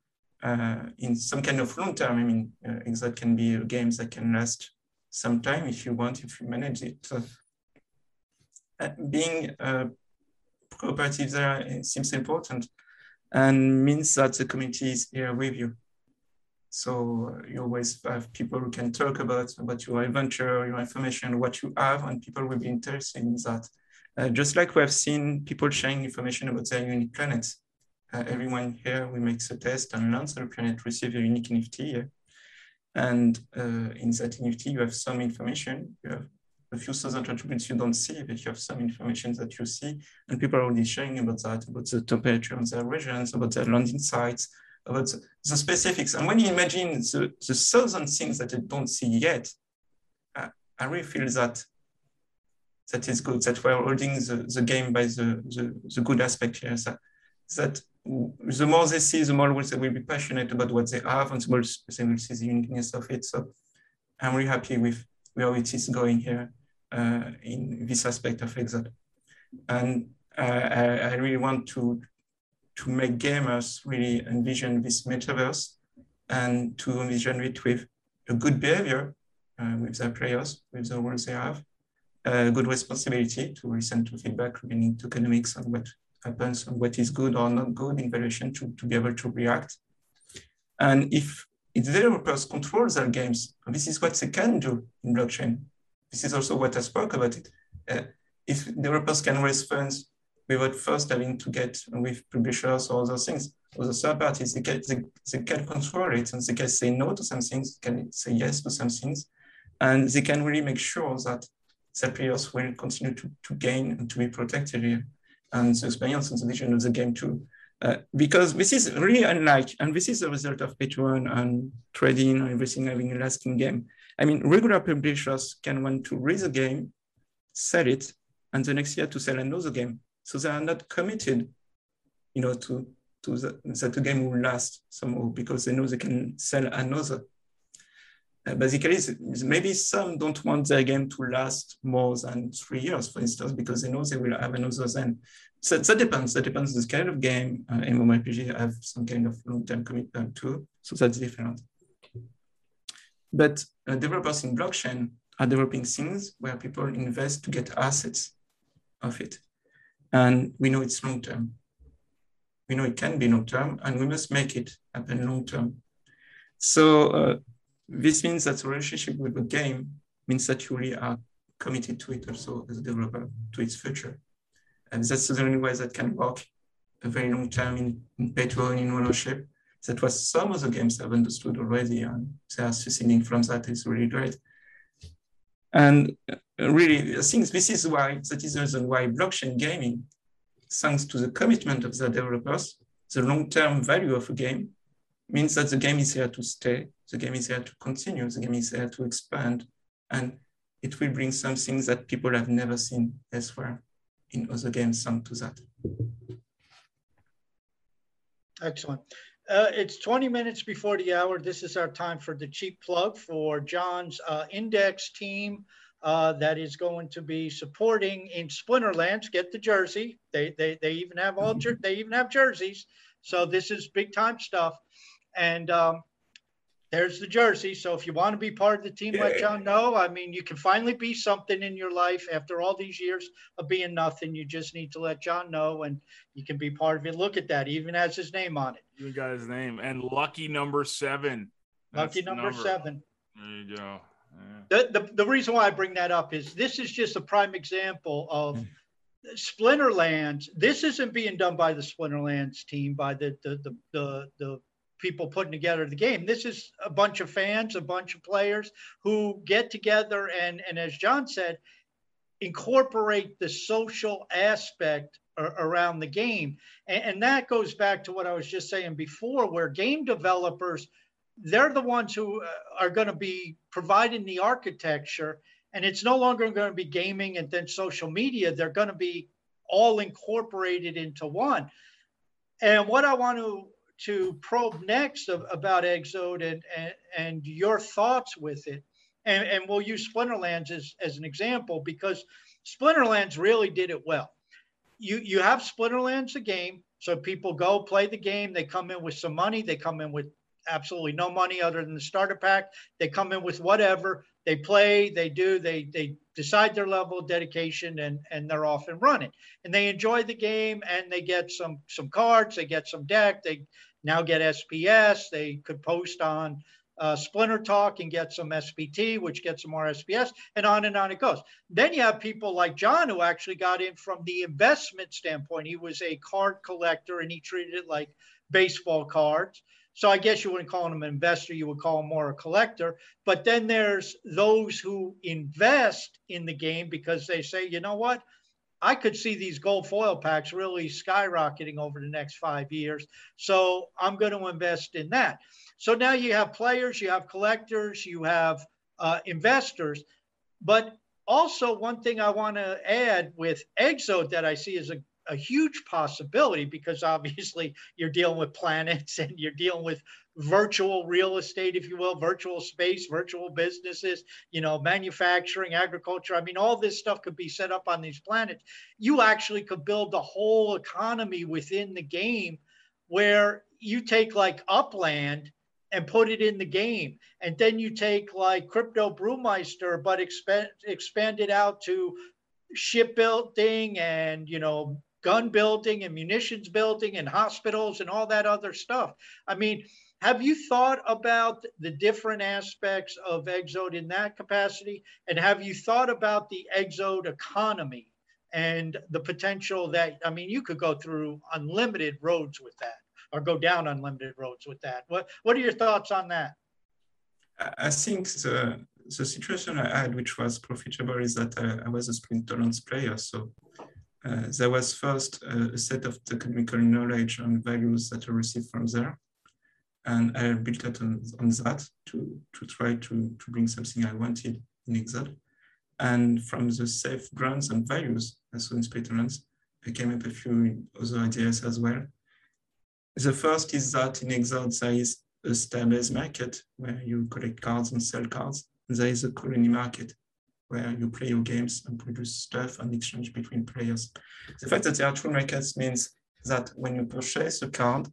uh, in some kind of long term. I mean, uh, that can be games that can last some time if you want, if you manage it. Uh, being uh, cooperative there seems important and means that the community is here with you. So you always have people who can talk about, about your adventure, your information, what you have, and people will be interested in that. Uh, just like we have seen people sharing information about their unique planets. Uh, everyone here, we make a test and learns the planet receive a unique NFT. And uh, in that NFT, you have some information. You have a few thousand attributes you don't see, but you have some information that you see. And people are already sharing about that, about the temperature in their regions, about their landing sites, about the, the specifics. And when you imagine the, the thousand things that you don't see yet, I really feel that that is good, that we're holding the, the game by the, the, the good aspect here. That, that the more they see, the more they will be passionate about what they have and the more they will see the uniqueness of it. So I'm really happy with where it is going here uh, in this aspect of Exode. And uh, I, I, really want to, to make gamers really envision this metaverse and to envision it with a good behavior uh, with their players, with the roles they have, a good responsibility to listen to feedback relating to economics and what happens and what is good or not good in valuation to, to be able to react. And if if developers control their games, this is what they can do in blockchain. This is also what I spoke about it. Uh, if developers can raise funds without first having to get with publishers or other things, or the third parties, they can, they, they can control it and they can say no to some things, can say yes to some things, and they can really make sure that players will continue to, to gain and to be protected here. And the experience and the vision of the game too. Uh, because this is really unlike, and this is the result of Patreon and trading and everything having a lasting game. I mean, regular publishers can want to raise a game, sell it, and the next year to sell another game. So they are not committed, you know, to, to the, that the game will last somehow because they know they can sell another. Uh, basically, maybe some don't want their game to last more than three years, for instance, because they know they will have another then. So that depends. That depends on the kind of game. Uh, MMORPG have some kind of long-term commitment too, so that's different. But uh, developers in blockchain are developing things where people invest to get assets of it. And we know it's long term. We know it can be long term, and we must make it happen long term. So uh, this means that the relationship with the game means that you really are committed to it also as a developer to its future. And that's the only way that can work a very long time in, in pay to in ownership. That was some of the games I've understood already, and they are succeeding from that is really great. And uh, really, I think this is why, that is the reason why blockchain gaming, thanks to the commitment of the developers, the long-term value of a game means that the game is here to stay, the game is here to continue, the game is here to expand, and it will bring some things that people have never seen elsewhere in other games thanks to that. Excellent. Uh, it's 20 minutes before the hour. This is our time for the cheap plug for John's uh, index team uh, that is going to be supporting in Splinterlands. Get the jersey. They they, they even have all they even have jerseys. So this is big time stuff. And um, there's the jersey. So if you want to be part of the team, let John know. I mean, you can finally be something in your life after all these years of being nothing. You just need to let John know, and you can be part of it. Look at that, even has his name on it. You got his name and lucky number seven. Lucky number, number, seven. There you go. Yeah. The, the the reason why I bring that up is this is just a prime example of. Mm. Splinterlands. This isn't being done by the Splinterlands team, by the the the the, the people putting together the game. This is a bunch of fans, a bunch of players who get together and, and as John said, incorporate the social aspect around the game. And, and that goes back to what I was just saying before, where game developers, they're the ones who uh, are going to be providing the architecture. And it's no longer going to be gaming and then social media. They're going to be all incorporated into one. And what I want to to probe next of, about Exode and, and, and your thoughts with it. And, and we'll use Splinterlands as, as an example because Splinterlands really did it well. You, you have Splinterlands, the game, so people go play the game. They come in with some money. They come in with absolutely no money other than the starter pack. They come in with whatever. They play, they do, they they decide their level of dedication and and they're off and running. And they enjoy the game and they get some some cards, they get some deck, they now get SPS. They could post on uh, Splinter Talk and get some SPT, which gets some more SPS, and on and on it goes. Then you have people like John who actually got in from the investment standpoint. He was a card collector and he treated it like baseball cards. So I guess you wouldn't call them an investor, you would call them more a collector. But then there's those who invest in the game because they say, you know what? I could see these gold foil packs really skyrocketing over the next five years. So I'm going to invest in that. So now you have players, you have collectors, you have uh, investors. But also, one thing I want to add with Exode that I see as a, a huge possibility because obviously *laughs* you're dealing with planets and you're dealing with virtual real estate, if you will, virtual space, virtual businesses, you know, manufacturing, agriculture. I mean, all this stuff could be set up on these planets. You actually could build a whole economy within the game where you take like Upland and put it in the game. And then you take like CryptoBrewMaster, but expand, expand it out to shipbuilding and, you know, gun building and munitions building and hospitals and all that other stuff. I mean, have you thought about the different aspects of Exode in that capacity? And have you thought about the Exode economy and the potential that, I mean, you could go through unlimited roads with that or go down unlimited roads with that. What, what are your thoughts on that? I think the, the situation I had, which was profitable, is that I, I was a Splinterlands player. So uh, there was first a set of technical knowledge and values that I received from there and I built it on, on that to, to try to, to bring something I wanted in Exode. And from the safe grounds and values I saw in Splinterlands, I came up a few other ideas as well. The first is that in Exode there is a starbase market where you collect cards and sell cards. There is a colony market where you play your games and produce stuff and exchange between players. The fact that there are two markets means that when you purchase a card,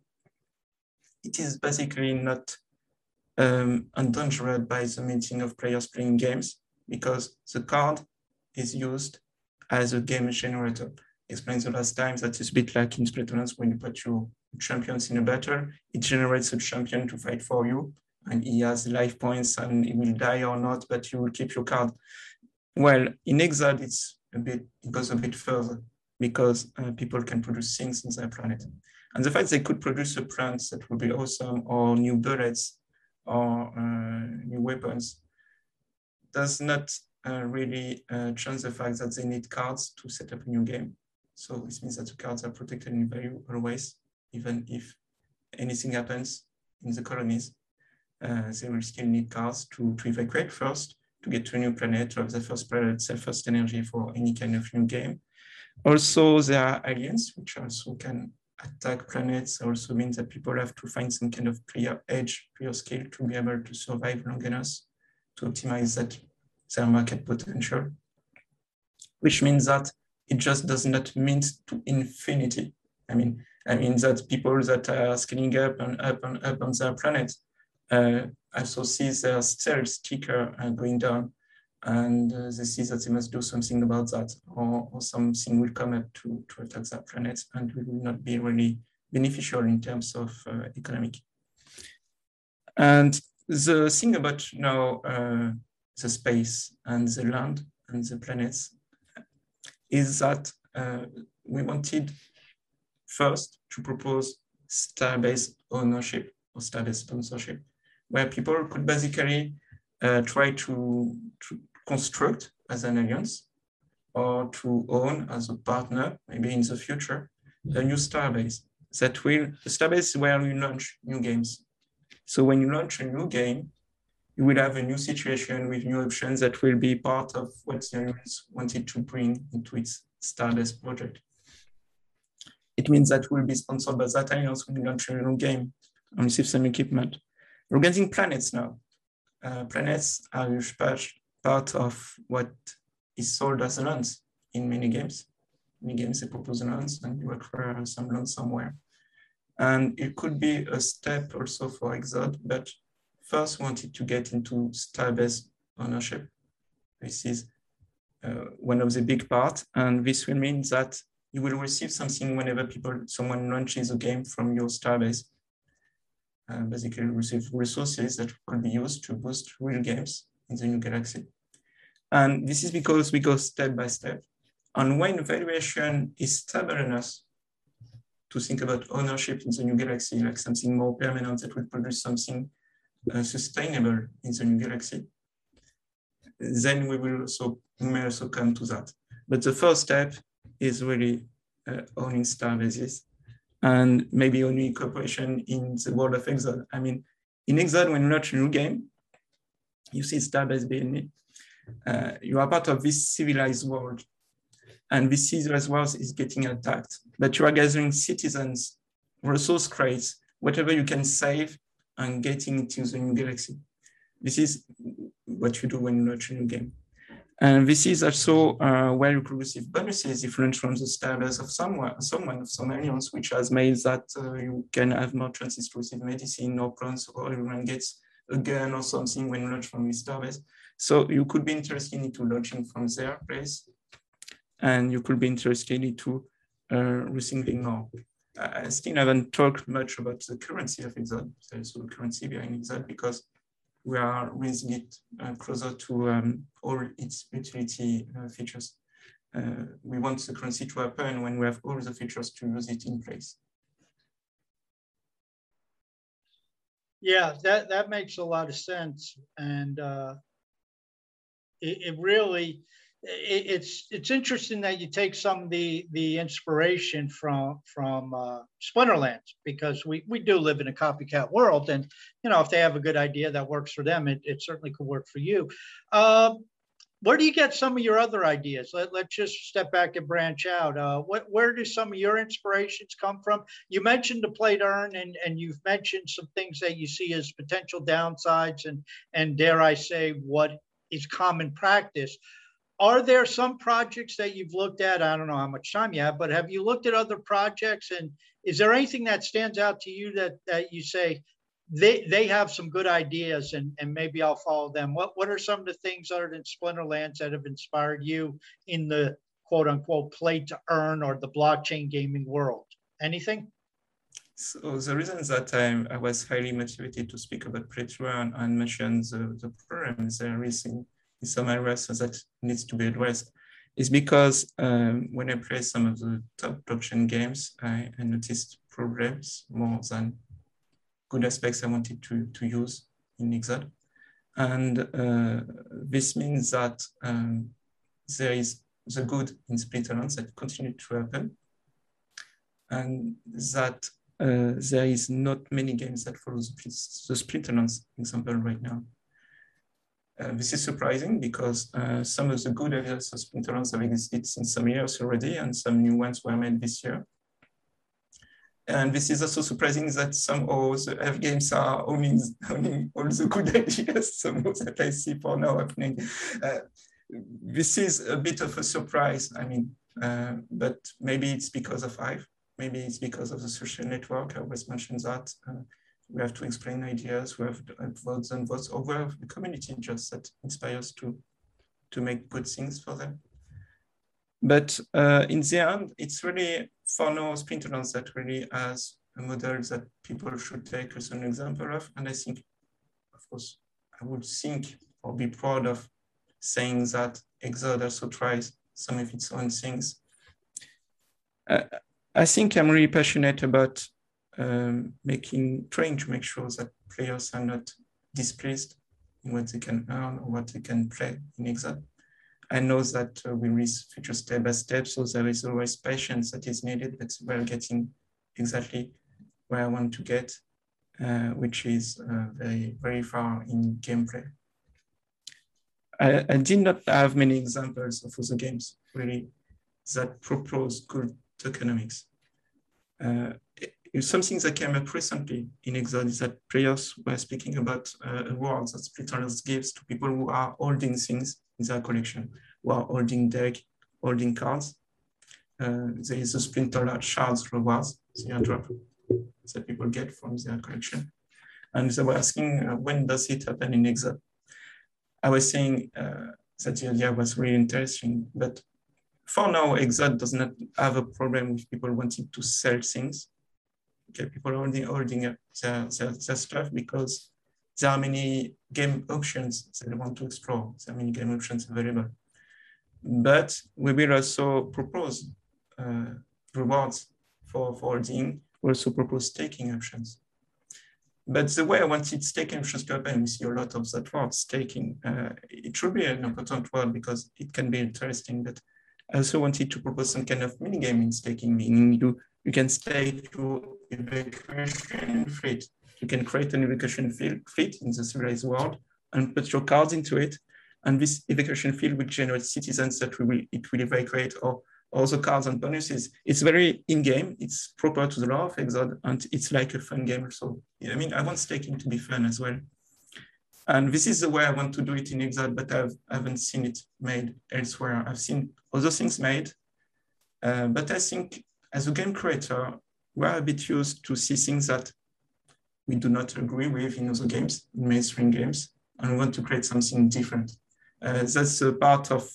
it is basically not um, endangered by the meeting of players playing games because the card is used as a game generator. Explained the last time that it's a bit like in Splinterlands when you put your champions in a battle, it generates a champion to fight for you and he has life points and he will die or not, but you will keep your card. Well, in Exode, it's a bit, it goes a bit further because uh, people can produce things on their planet. And the fact they could produce a plant that would be awesome, or new bullets, or uh, new weapons, does not uh, really uh, change the fact that they need cards to set up a new game. So this means that the cards are protected in value always, even if anything happens in the colonies. Uh, they will still need cards to, to evacuate first, to get to a new planet, to have the first planet, the first energy for any kind of new game. Also, there are aliens, which also can attack planets also means that people have to find some kind of clear edge, clear skill to be able to survive long enough to optimize that their market potential, which means that it just does not mean to infinity. I mean, I mean that people that are scaling up and up and up on their planet uh, also see their stealth ticker uh, going down and uh, they see that they must do something about that, or, or something will come up to, to attack that planet, and it will not be really beneficial in terms of uh, economic. And the thing about now uh, the space and the land and the planets is that uh, we wanted first to propose starbase ownership or starbase sponsorship, where people could basically uh, try to, to construct as an alliance or to own as a partner, maybe in the future, a new starbase that will, the starbase where you launch new games. So when you launch a new game, you will have a new situation with new options that will be part of what the alliance wanted to bring into its Starbase project. It means that we'll be sponsored by that alliance when you launch a new game and receive some equipment. Regarding planets now, uh, planets are part of what is sold as lens in many games. Many games they propose lens and you acquire some lens somewhere. And it could be a step also for Exode, but first wanted to get into starbase ownership. This is uh, one of the big parts, and this will mean that you will receive something whenever people, someone launches a game from your starbase uh, basically receive resources that could be used to boost real games in the new galaxy. And this is because we go step by step. And when valuation is stable enough to think about ownership in the new galaxy, like something more permanent that will produce something uh, sustainable in the new galaxy, then we will also may also come to that. But the first step is really uh, owning star bases and maybe only cooperation in the world of Exode. I mean, in Exode, when you launch a new game, you see Starbase being Uh, you are part of this civilized world. And this civilized world is getting attacked. But you are gathering citizens, resource crates, whatever you can save and getting into the new galaxy. This is what you do when you launch a new game. And this is also uh, where you could receive bonuses launch from the status of someone, someone of some aliens, which has made that uh, you can have more receive medicine or plants or everyone gets a gun or something when you launch from this starbase. So you could be interested into launching from their place and you could be interested into uh, receiving more. I still haven't talked much about the currency of Exode. There's a currency behind Exode because we are raising it uh, closer to um, all its utility uh, features. Uh, we want the currency to happen when we have all the features to use it in place. Yeah, that, that makes a lot of sense. And uh, it, it really, it's it's interesting that you take some of the the inspiration from from uh, Splinterlands because we we do live in a copycat world, and you know if they have a good idea that works for them, it, it certainly could work for you. Um, where do you get some of your other ideas? Let, let's just step back and branch out. Uh, what, where do some of your inspirations come from? You mentioned the play to earn, and, and you've mentioned some things that you see as potential downsides, and and dare I say, what is common practice are there some projects that you've looked at? I don't know how much time you have, but have you looked at other projects? And is there anything that stands out to you that, that you say they, they have some good ideas and, and maybe I'll follow them? What, what are some of the things other than Splinterlands that have inspired you in the quote unquote play to earn or the blockchain gaming world? Anything? So the reason that I'm, I was highly motivated to speak about play to earn and mention the, the programs there is in some areas that needs to be addressed is because um, when I play some of the top blockchain games, I, I, noticed problems more than good aspects I wanted to, to use in Exode. And uh, this means that um, there is the good in Splinterlands that continue to happen, and that uh, there is not many games that follow the, the Splinterlands example right now. Uh, this is surprising because uh, some of the good areas of Splinterlands have existed since some years already, and some new ones were made this year. And this is also surprising that some of the F games are owning, *laughs* owning all the good *laughs* ideas, some of that I see for now happening. Uh, this is a bit of a surprise, I mean, uh, but maybe it's because of Hive, maybe it's because of the social network, I always mentioned that. We have to explain ideas, we have votes and votes, have the community just that inspires to, to make good things for them. But uh, in the end, it's really for now Splinterlands that really has a model that people should take as an example of. And I think, of course, I would think or be proud of saying that Exode also tries some of its own things. Uh, I think I'm really passionate about um, making trying to make sure that players are not displaced in what they can earn or what they can play in Exode. I know that uh, we reach future step by step, so there is always patience that is needed, but we're getting exactly where I want to get, uh, which is uh, very, very far in gameplay. I, I, did not have many examples of other games, really, that propose good tokenomics. Something that came up recently in Exode is that players were speaking about uh, awards that Splinterlands gives to people who are holding things in their collection, who are holding deck, holding cards. Uh, there is a Splinter shards rewards, the airdrop that people get from their collection. And they were asking, uh, when does it happen in Exode? I was saying uh, that the idea was really interesting, but for now, Exode does not have a problem with people wanting to sell things okay, people are holding holding their, their, their stuff because there are many game options that they want to explore. There are many game options available. But we will also propose uh, rewards for, for holding, we also propose staking options. But the way I wanted staking options to happen, we see a lot of that word staking. Uh, it should be an important word because it can be interesting, but I also wanted to propose some kind of mini game in staking, meaning you you can stake your evacuation fleet. You can create an evacuation fleet in the civilized world and put your cards into it. And this evacuation field will generate citizens that we will, it will evacuate or also cards and bonuses. It's very in-game. It's proper to the law of Exode, and it's like a fun game also. I mean, I want staking to be fun as well. And this is the way I want to do it in Exode, but I've, I haven't seen it made elsewhere. I've seen other things made, uh, but I think as a game creator, we're a bit used to see things that we do not agree with in other games, in mainstream games, and we want to create something different. Uh, that's a part of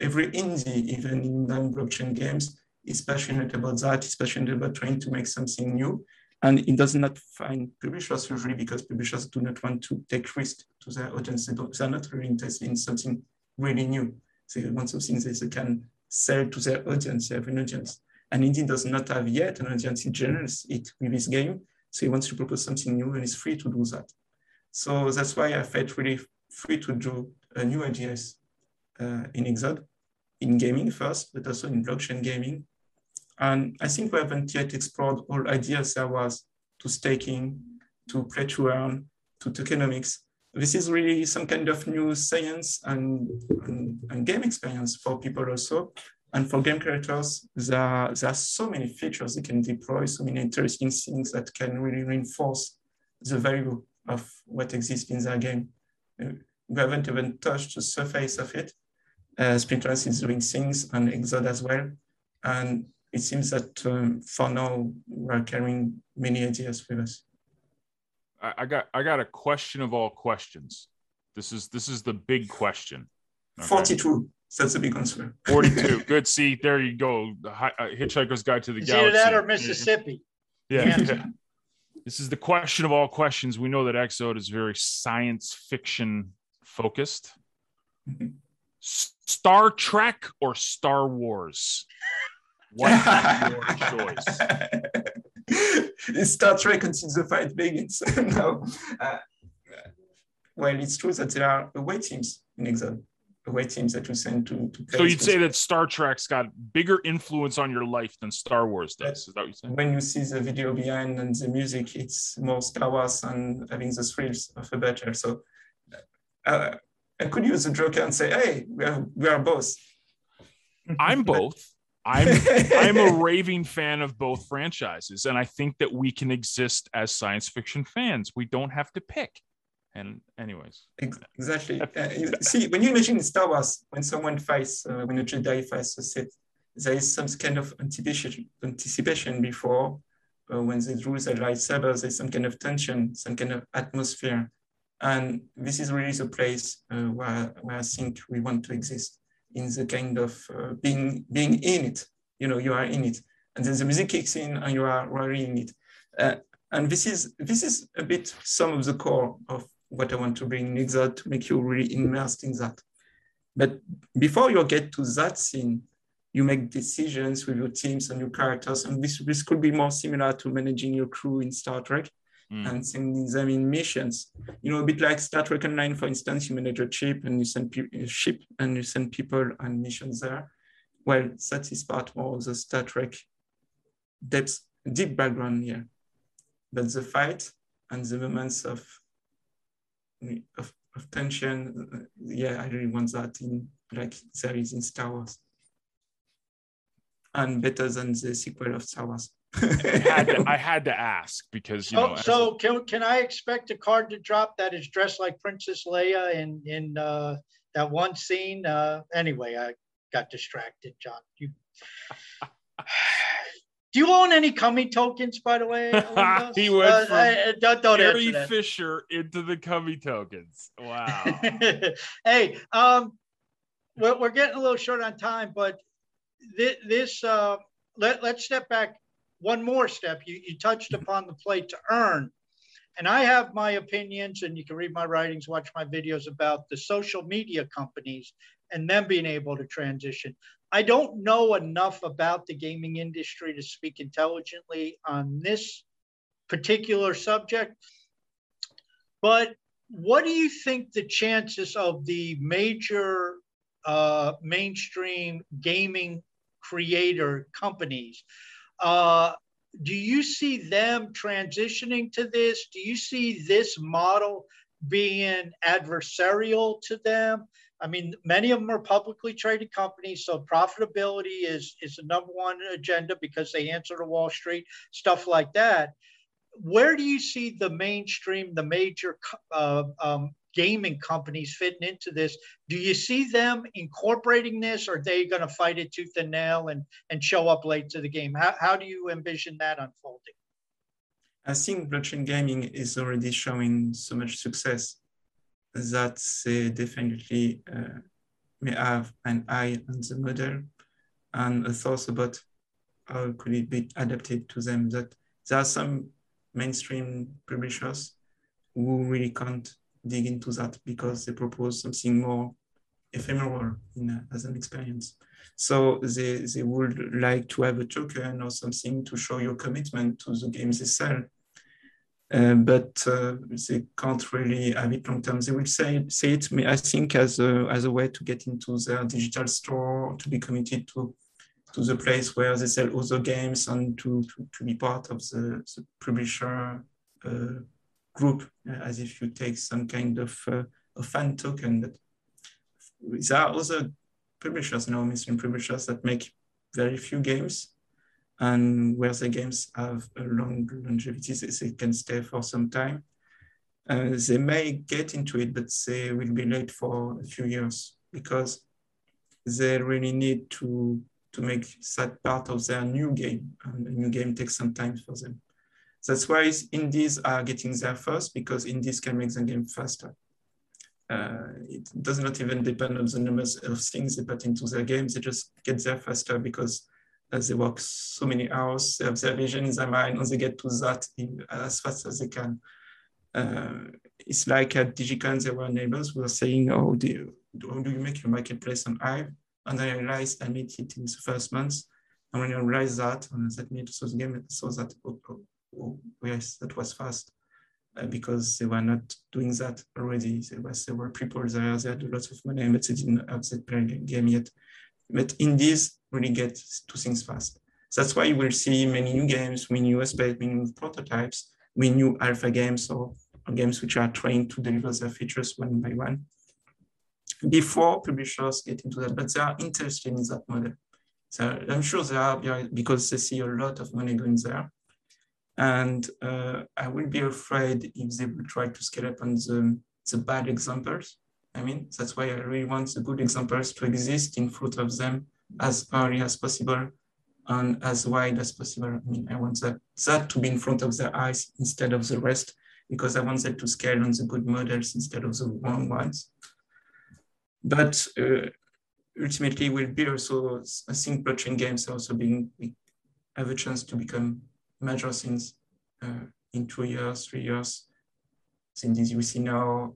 every indie, even in non-blockchain games, is passionate about that, is passionate about trying to make something new. And it does not find publishers usually because publishers do not want to take risk to their audience. They they're not really interested in something really new. They want something that they can sell to their audience, they have an audience. And Indie does not have yet an audience. He generates it with this game. So he wants to propose something new and is free to do that. So that's why I felt really free to do a new ideas uh, in Exode, in gaming first, but also in blockchain gaming. And I think we haven't yet explored all ideas there was to staking, to play to earn, to tokenomics. This is really some kind of new science and, and, and game experience for people also. And for game creators, there, there are so many features they can deploy, so many interesting things that can really reinforce the value of what exists in their game. We haven't even touched the surface of it, uh, Splinterlands is doing things and Exode as well. And it seems that um, for now we're carrying many ideas with us. I, I got I got a question of all questions. This is this is the big question. Okay. 42. That's a big answer. 42. *laughs* Good. See, there you go. The uh, Hitchhiker's Guide to the Is Galaxy. Either that or Mississippi. Yeah. yeah. *laughs* This is the question of all questions. We know that Exode is very science fiction focused. Mm-hmm. Star Trek or Star Wars? What's your *laughs* choice? Star Trek until the fight begins. no. Uh, well, it's true that there are away teams in Exode, away teams that you send to, to. So you'd say that Star Trek's got bigger influence on your life than Star Wars does. Is that what you're saying? When you see the video behind and the music, it's more Star Wars and having the thrills of a battle. So uh, I could use a joker and say, hey, we are, we are both. *laughs* I'm both. I'm *laughs* I'm a raving fan of both franchises, and I think that we can exist as science fiction fans. We don't have to pick. And anyways, exactly. Uh, see, when you imagine Star Wars, when someone fights, uh, when a Jedi fights a Sith, there is some kind of anticipation, anticipation before uh, when they drew their lightsabers. There's some kind of tension, some kind of atmosphere. And this is really the place uh, where, where I think we want to exist in the kind of uh, being, being in it. You know, you are in it. And then the music kicks in and you are really in it. Uh, and this is, this is a bit some of the core of what I want to bring in Exode to make you really immersed in that. But before you get to that scene, you make decisions with your teams and your characters. And this, this could be more similar to managing your crew in Star Trek mm. and sending them in missions. You know, a bit like Star Trek Online, for instance, you manage a ship and you send pe- a ship and you send people and missions there. Well, that is part more of the Star Trek depth, deep background here. But the fight and the moments of of, of tension, yeah, I really want that in like there is in Star Wars. And better than the sequel of Star Wars. I, had to, I *laughs* had to ask because you oh, know. So can can I expect a card to drop that is dressed like Princess Leia in in uh, that one scene? Uh, anyway, I got distracted, John. You. *laughs* Do you own any cummy tokens, by the way? *laughs* he went uh, from I, don't, don't Carrie Fisher into the cummy tokens. Wow. *laughs* hey, um, we're, we're getting a little short on time, but this, this uh, let, let's step back one more step. You, you touched upon the play to earn. And I have my opinions, and you can read my writings, watch my videos about the social media companies and them being able to transition. I don't know enough about the gaming industry to speak intelligently on this particular subject. But what do you think the chances of the major uh, mainstream gaming creator companies uh, do you see them transitioning to this? Do you see this model being adversarial to them? I mean, many of them are publicly traded companies, so profitability is is the number one agenda because they answer to Wall Street, stuff like that. Where do you see the mainstream, the major uh, um, gaming companies fitting into this? Do you see them incorporating this, or are they going to fight it tooth and nail and and show up late to the game? How how do you envision that unfolding? I think blockchain gaming is already showing so much success that they definitely uh, may have an eye on the model and a thought about how could it be adapted to them. That there are some mainstream publishers who really can't dig into that because they propose something more ephemeral in, as an experience. So they, they would like to have a token or something to show your commitment to the games they sell. Uh, but uh, they can't really have it long term. They will say, say it, I think, as a, as a way to get into their digital store, to be committed to, to the place where they sell other games and to, to, to be part of the, the publisher uh, group, uh, as if you take some kind of uh, a fan token. That there are other publishers now, mainstream publishers that make very few games and where the games have a long longevity, they can stay for some time. Uh, they may get into it, but they will be late for a few years because they really need to, to make that part of their new game. And the new game takes some time for them. That's why indies are getting there first because indies can make the game faster. Uh, it does not even depend on the numbers of things they put into their game. They just get there faster because as they work so many hours, their vision in their mind, and they get to that in, as fast as they can. Uh, it's like at DigiCon, there were neighbors who were saying, oh, do you, how do you make your marketplace on Hive? And I realized I made it in the first month. And when I realized that, and that made so game, saw that, oh, oh, yes, that was fast. Uh, because they were not doing that already. There was, there were people there, they had a lot of money, but they didn't have that playing game yet. But indies really get to things fast. That's why you will see many new games, many new aspects, many new prototypes, many new alpha games or, or games which are trained to deliver their features one by one. Before publishers get into that, but they are interested in that model. So I'm sure they are because they see a lot of money going there. And uh, I will be afraid if they will try to scale up on the, the bad examples I mean, that's why I really want the good examples to exist in front of them as early as possible and as wide as possible. I mean, I want that, that to be in front of their eyes instead of the rest, because I want them to scale on the good models instead of the wrong ones. But uh, ultimately will be also, I think blockchain games also being, we have a chance to become major things uh, in two years, three years. Since we see now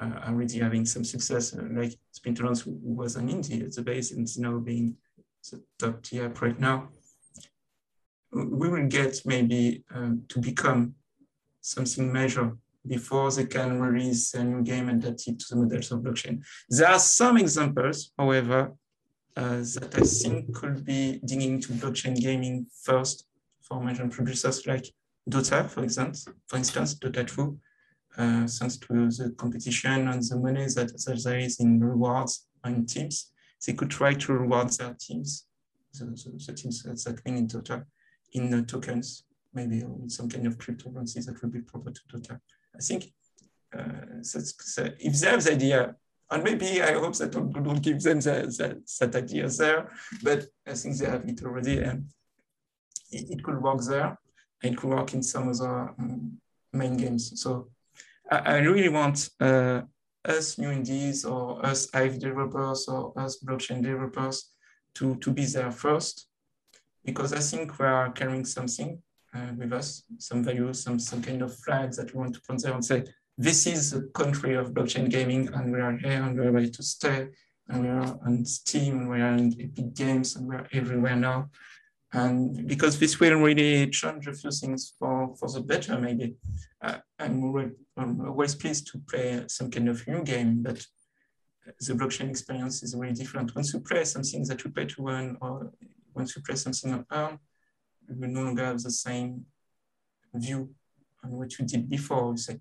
already having some success, uh, like Splinterlands who was an indie at the base and is now being the top tier app right now. We will get maybe um, to become something major before they can release a new game adapted to the models of blockchain. There are some examples, however, uh, that I think could be digging to blockchain gaming first for major producers like Dota, for instance, for instance, Dota 2, uh, thanks to the competition and the money that, there is in rewards and teams, they could try to reward their teams, the, the, the teams that, win in Dota, in the tokens, maybe in some kind of cryptocurrency that would be proper to Dota. I think uh, that's, if they have the idea, and maybe I hope that don't give them the, the, that idea there, but I think they have it already and it, it could work there. It could work in some other um, main games. So I, really want uh, us new indies or us Hive developers or us blockchain developers to, to be there first, because I think we are carrying something uh, with us, some values, some, some kind of flags that we want to put there and say, this is the country of blockchain gaming and we are here and we're ready to stay and we are on Steam and we are in Epic Games and we're everywhere now. And because this will really change a few things for, for the better, maybe. Uh, I'm, I'm always pleased to play some kind of new game, but the blockchain experience is really different. Once you play something that you pay to earn, or once you play something on earn, you no longer have the same view on what you did before. You say,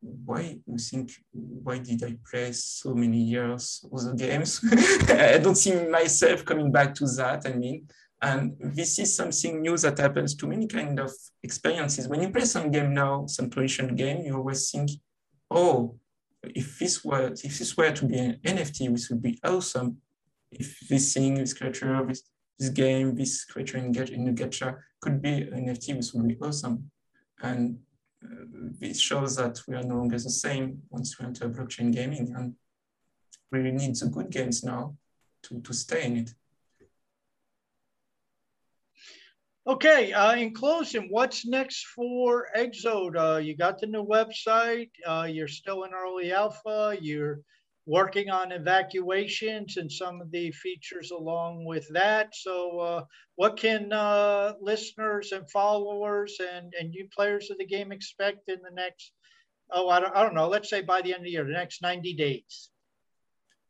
why you think why did I play so many years other games? *laughs* I don't see myself coming back to that. I mean, and this is something new that happens to many kind of experiences. When you play some game now, some traditional game, you always think, oh, if this were if this were to be an NFT, this would be awesome. If this thing, this creature, this, this game, this creature in, in the gacha could be an NFT, this would be awesome. And uh, this shows that we are no longer the same once we enter blockchain gaming and really need the good games now to, to stay in it. Okay, uh, in closing, what's next for Exode? Uh, you got the new website. Uh, you're still in early alpha. You're working on evacuations and some of the features along with that. So, uh, what can uh, listeners and followers and, and you players of the game expect in the next, oh, I don't, I don't know, let's say by the end of the year, the next 90 days?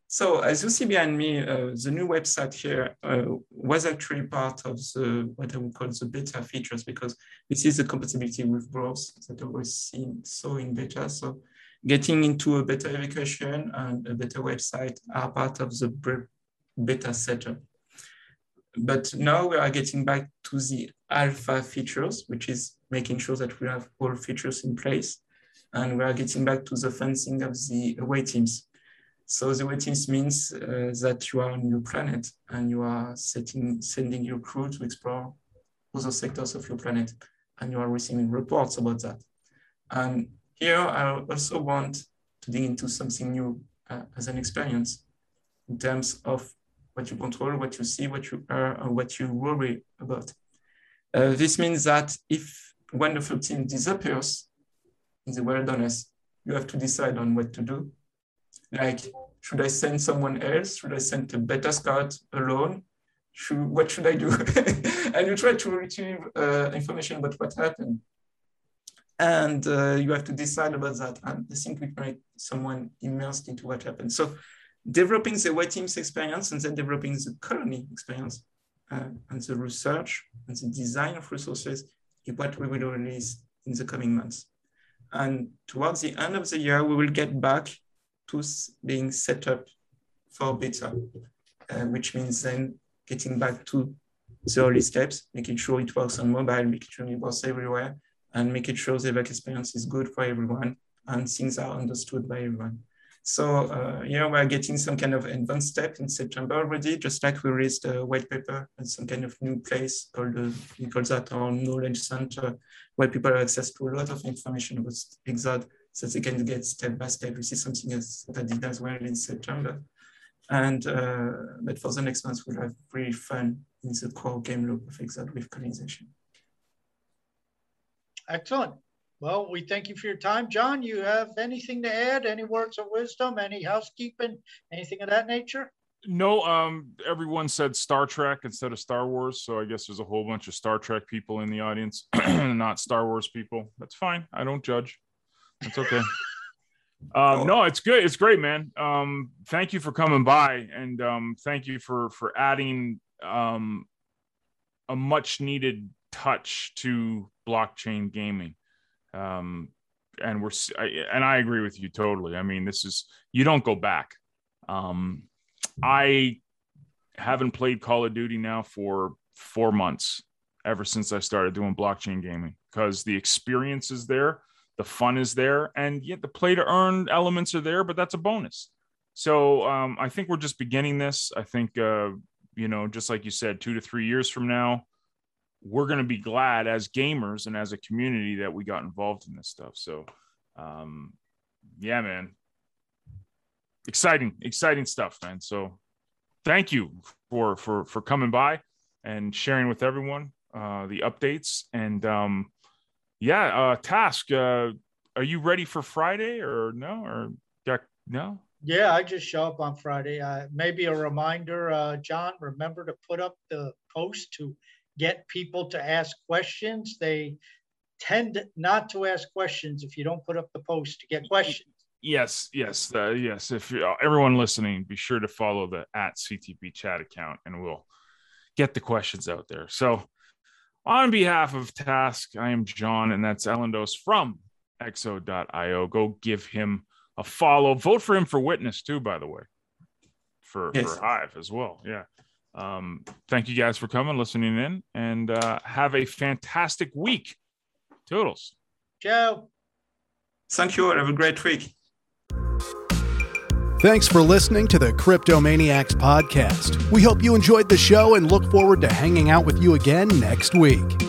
So as you see behind me, uh, the new website here uh, was actually part of the what I would call the beta features because this is the compatibility with browse that I was seen so in beta. So getting into a better evacuation and a better website are part of the beta setup. But now we are getting back to the alpha features, which is making sure that we have all features in place. And we are getting back to the fencing of the away teams. So the waiting means uh, that you are on your planet and you are setting, sending your crew to explore other sectors of your planet and you are receiving reports about that. And here I also want to dig into something new uh, as an experience in terms of what you control, what you see, what you are, and what you worry about. Uh, this means that if one of your team disappears in the wilderness, you have to decide on what to do like, should I send someone else? Should I send a beta scout alone? Should, what should I do? *laughs* and you try to retrieve uh, information about what happened. And uh, you have to decide about that. And I think we make someone immersed into what happened. So developing the white team's experience and then developing the colony experience uh, and the research and the design of resources is what we will release in the coming months. And towards the end of the year, we will get back tools being set up for beta, uh, which means then getting back to the early steps, making sure it works on mobile, making sure it works everywhere, and making sure the back experience is good for everyone and things are understood by everyone. So uh, here we're getting some kind of advanced step in September already, just like we released a white paper and some kind of new place called, uh, we call that our knowledge center, where people have access to a lot of information about Exode so they can get step by step. We see something else that I did as well in September. And uh, but for the next month, we'll have really fun in the core game loop of Exode with colonization. Excellent. Well, we thank you for your time. John, you have anything to add? Any words of wisdom? Any housekeeping? Anything of that nature? No, um, everyone said Star Trek instead of Star Wars, so I guess there's a whole bunch of Star Trek people in the audience, *clears throat* not Star Wars people. That's fine. I don't judge. It's okay. Um, no, it's good. It's great, man. Um, thank you for coming by, and um, thank you for for adding um, a much needed touch to blockchain gaming. Um, and we're I, and I agree with you totally. I mean, this is you don't go back. Um, I haven't played Call of Duty now for four months ever since I started doing blockchain gaming because the experience is there the fun is there, and yet the play to earn elements are there, but that's a bonus. So um, I think we're just beginning this. I think uh, you know, just like you said, two to three years from now, we're going to be glad as gamers and as a community that we got involved in this stuff. So, um, yeah, man, exciting, exciting stuff, man. So, thank you for for for coming by and sharing with everyone uh, the updates and um, yeah, uh, Task. Uh, are you ready for Friday or no? Or yeah, no? Yeah, I just show up on Friday. Uh, maybe a reminder, uh, John. Remember to put up the post to get people to ask questions. They tend not to ask questions if you don't put up the post to get questions. Yes, yes, uh, yes. If uh, everyone listening, be sure to follow the at CTP chat account, and we'll get the questions out there. So on behalf of Task, I am John, and that's Elindos from Exode.io. Go give him a follow. Vote for him for witness too, by the way, for, yes. for Hive as well. Yeah. Um, thank you guys for coming, listening in, and uh, have a fantastic week. Toodles. Ciao. Thank you. Have a great week. Thanks for listening to the Cryptomaniacs podcast. We hope you enjoyed the show and look forward to hanging out with you again next week.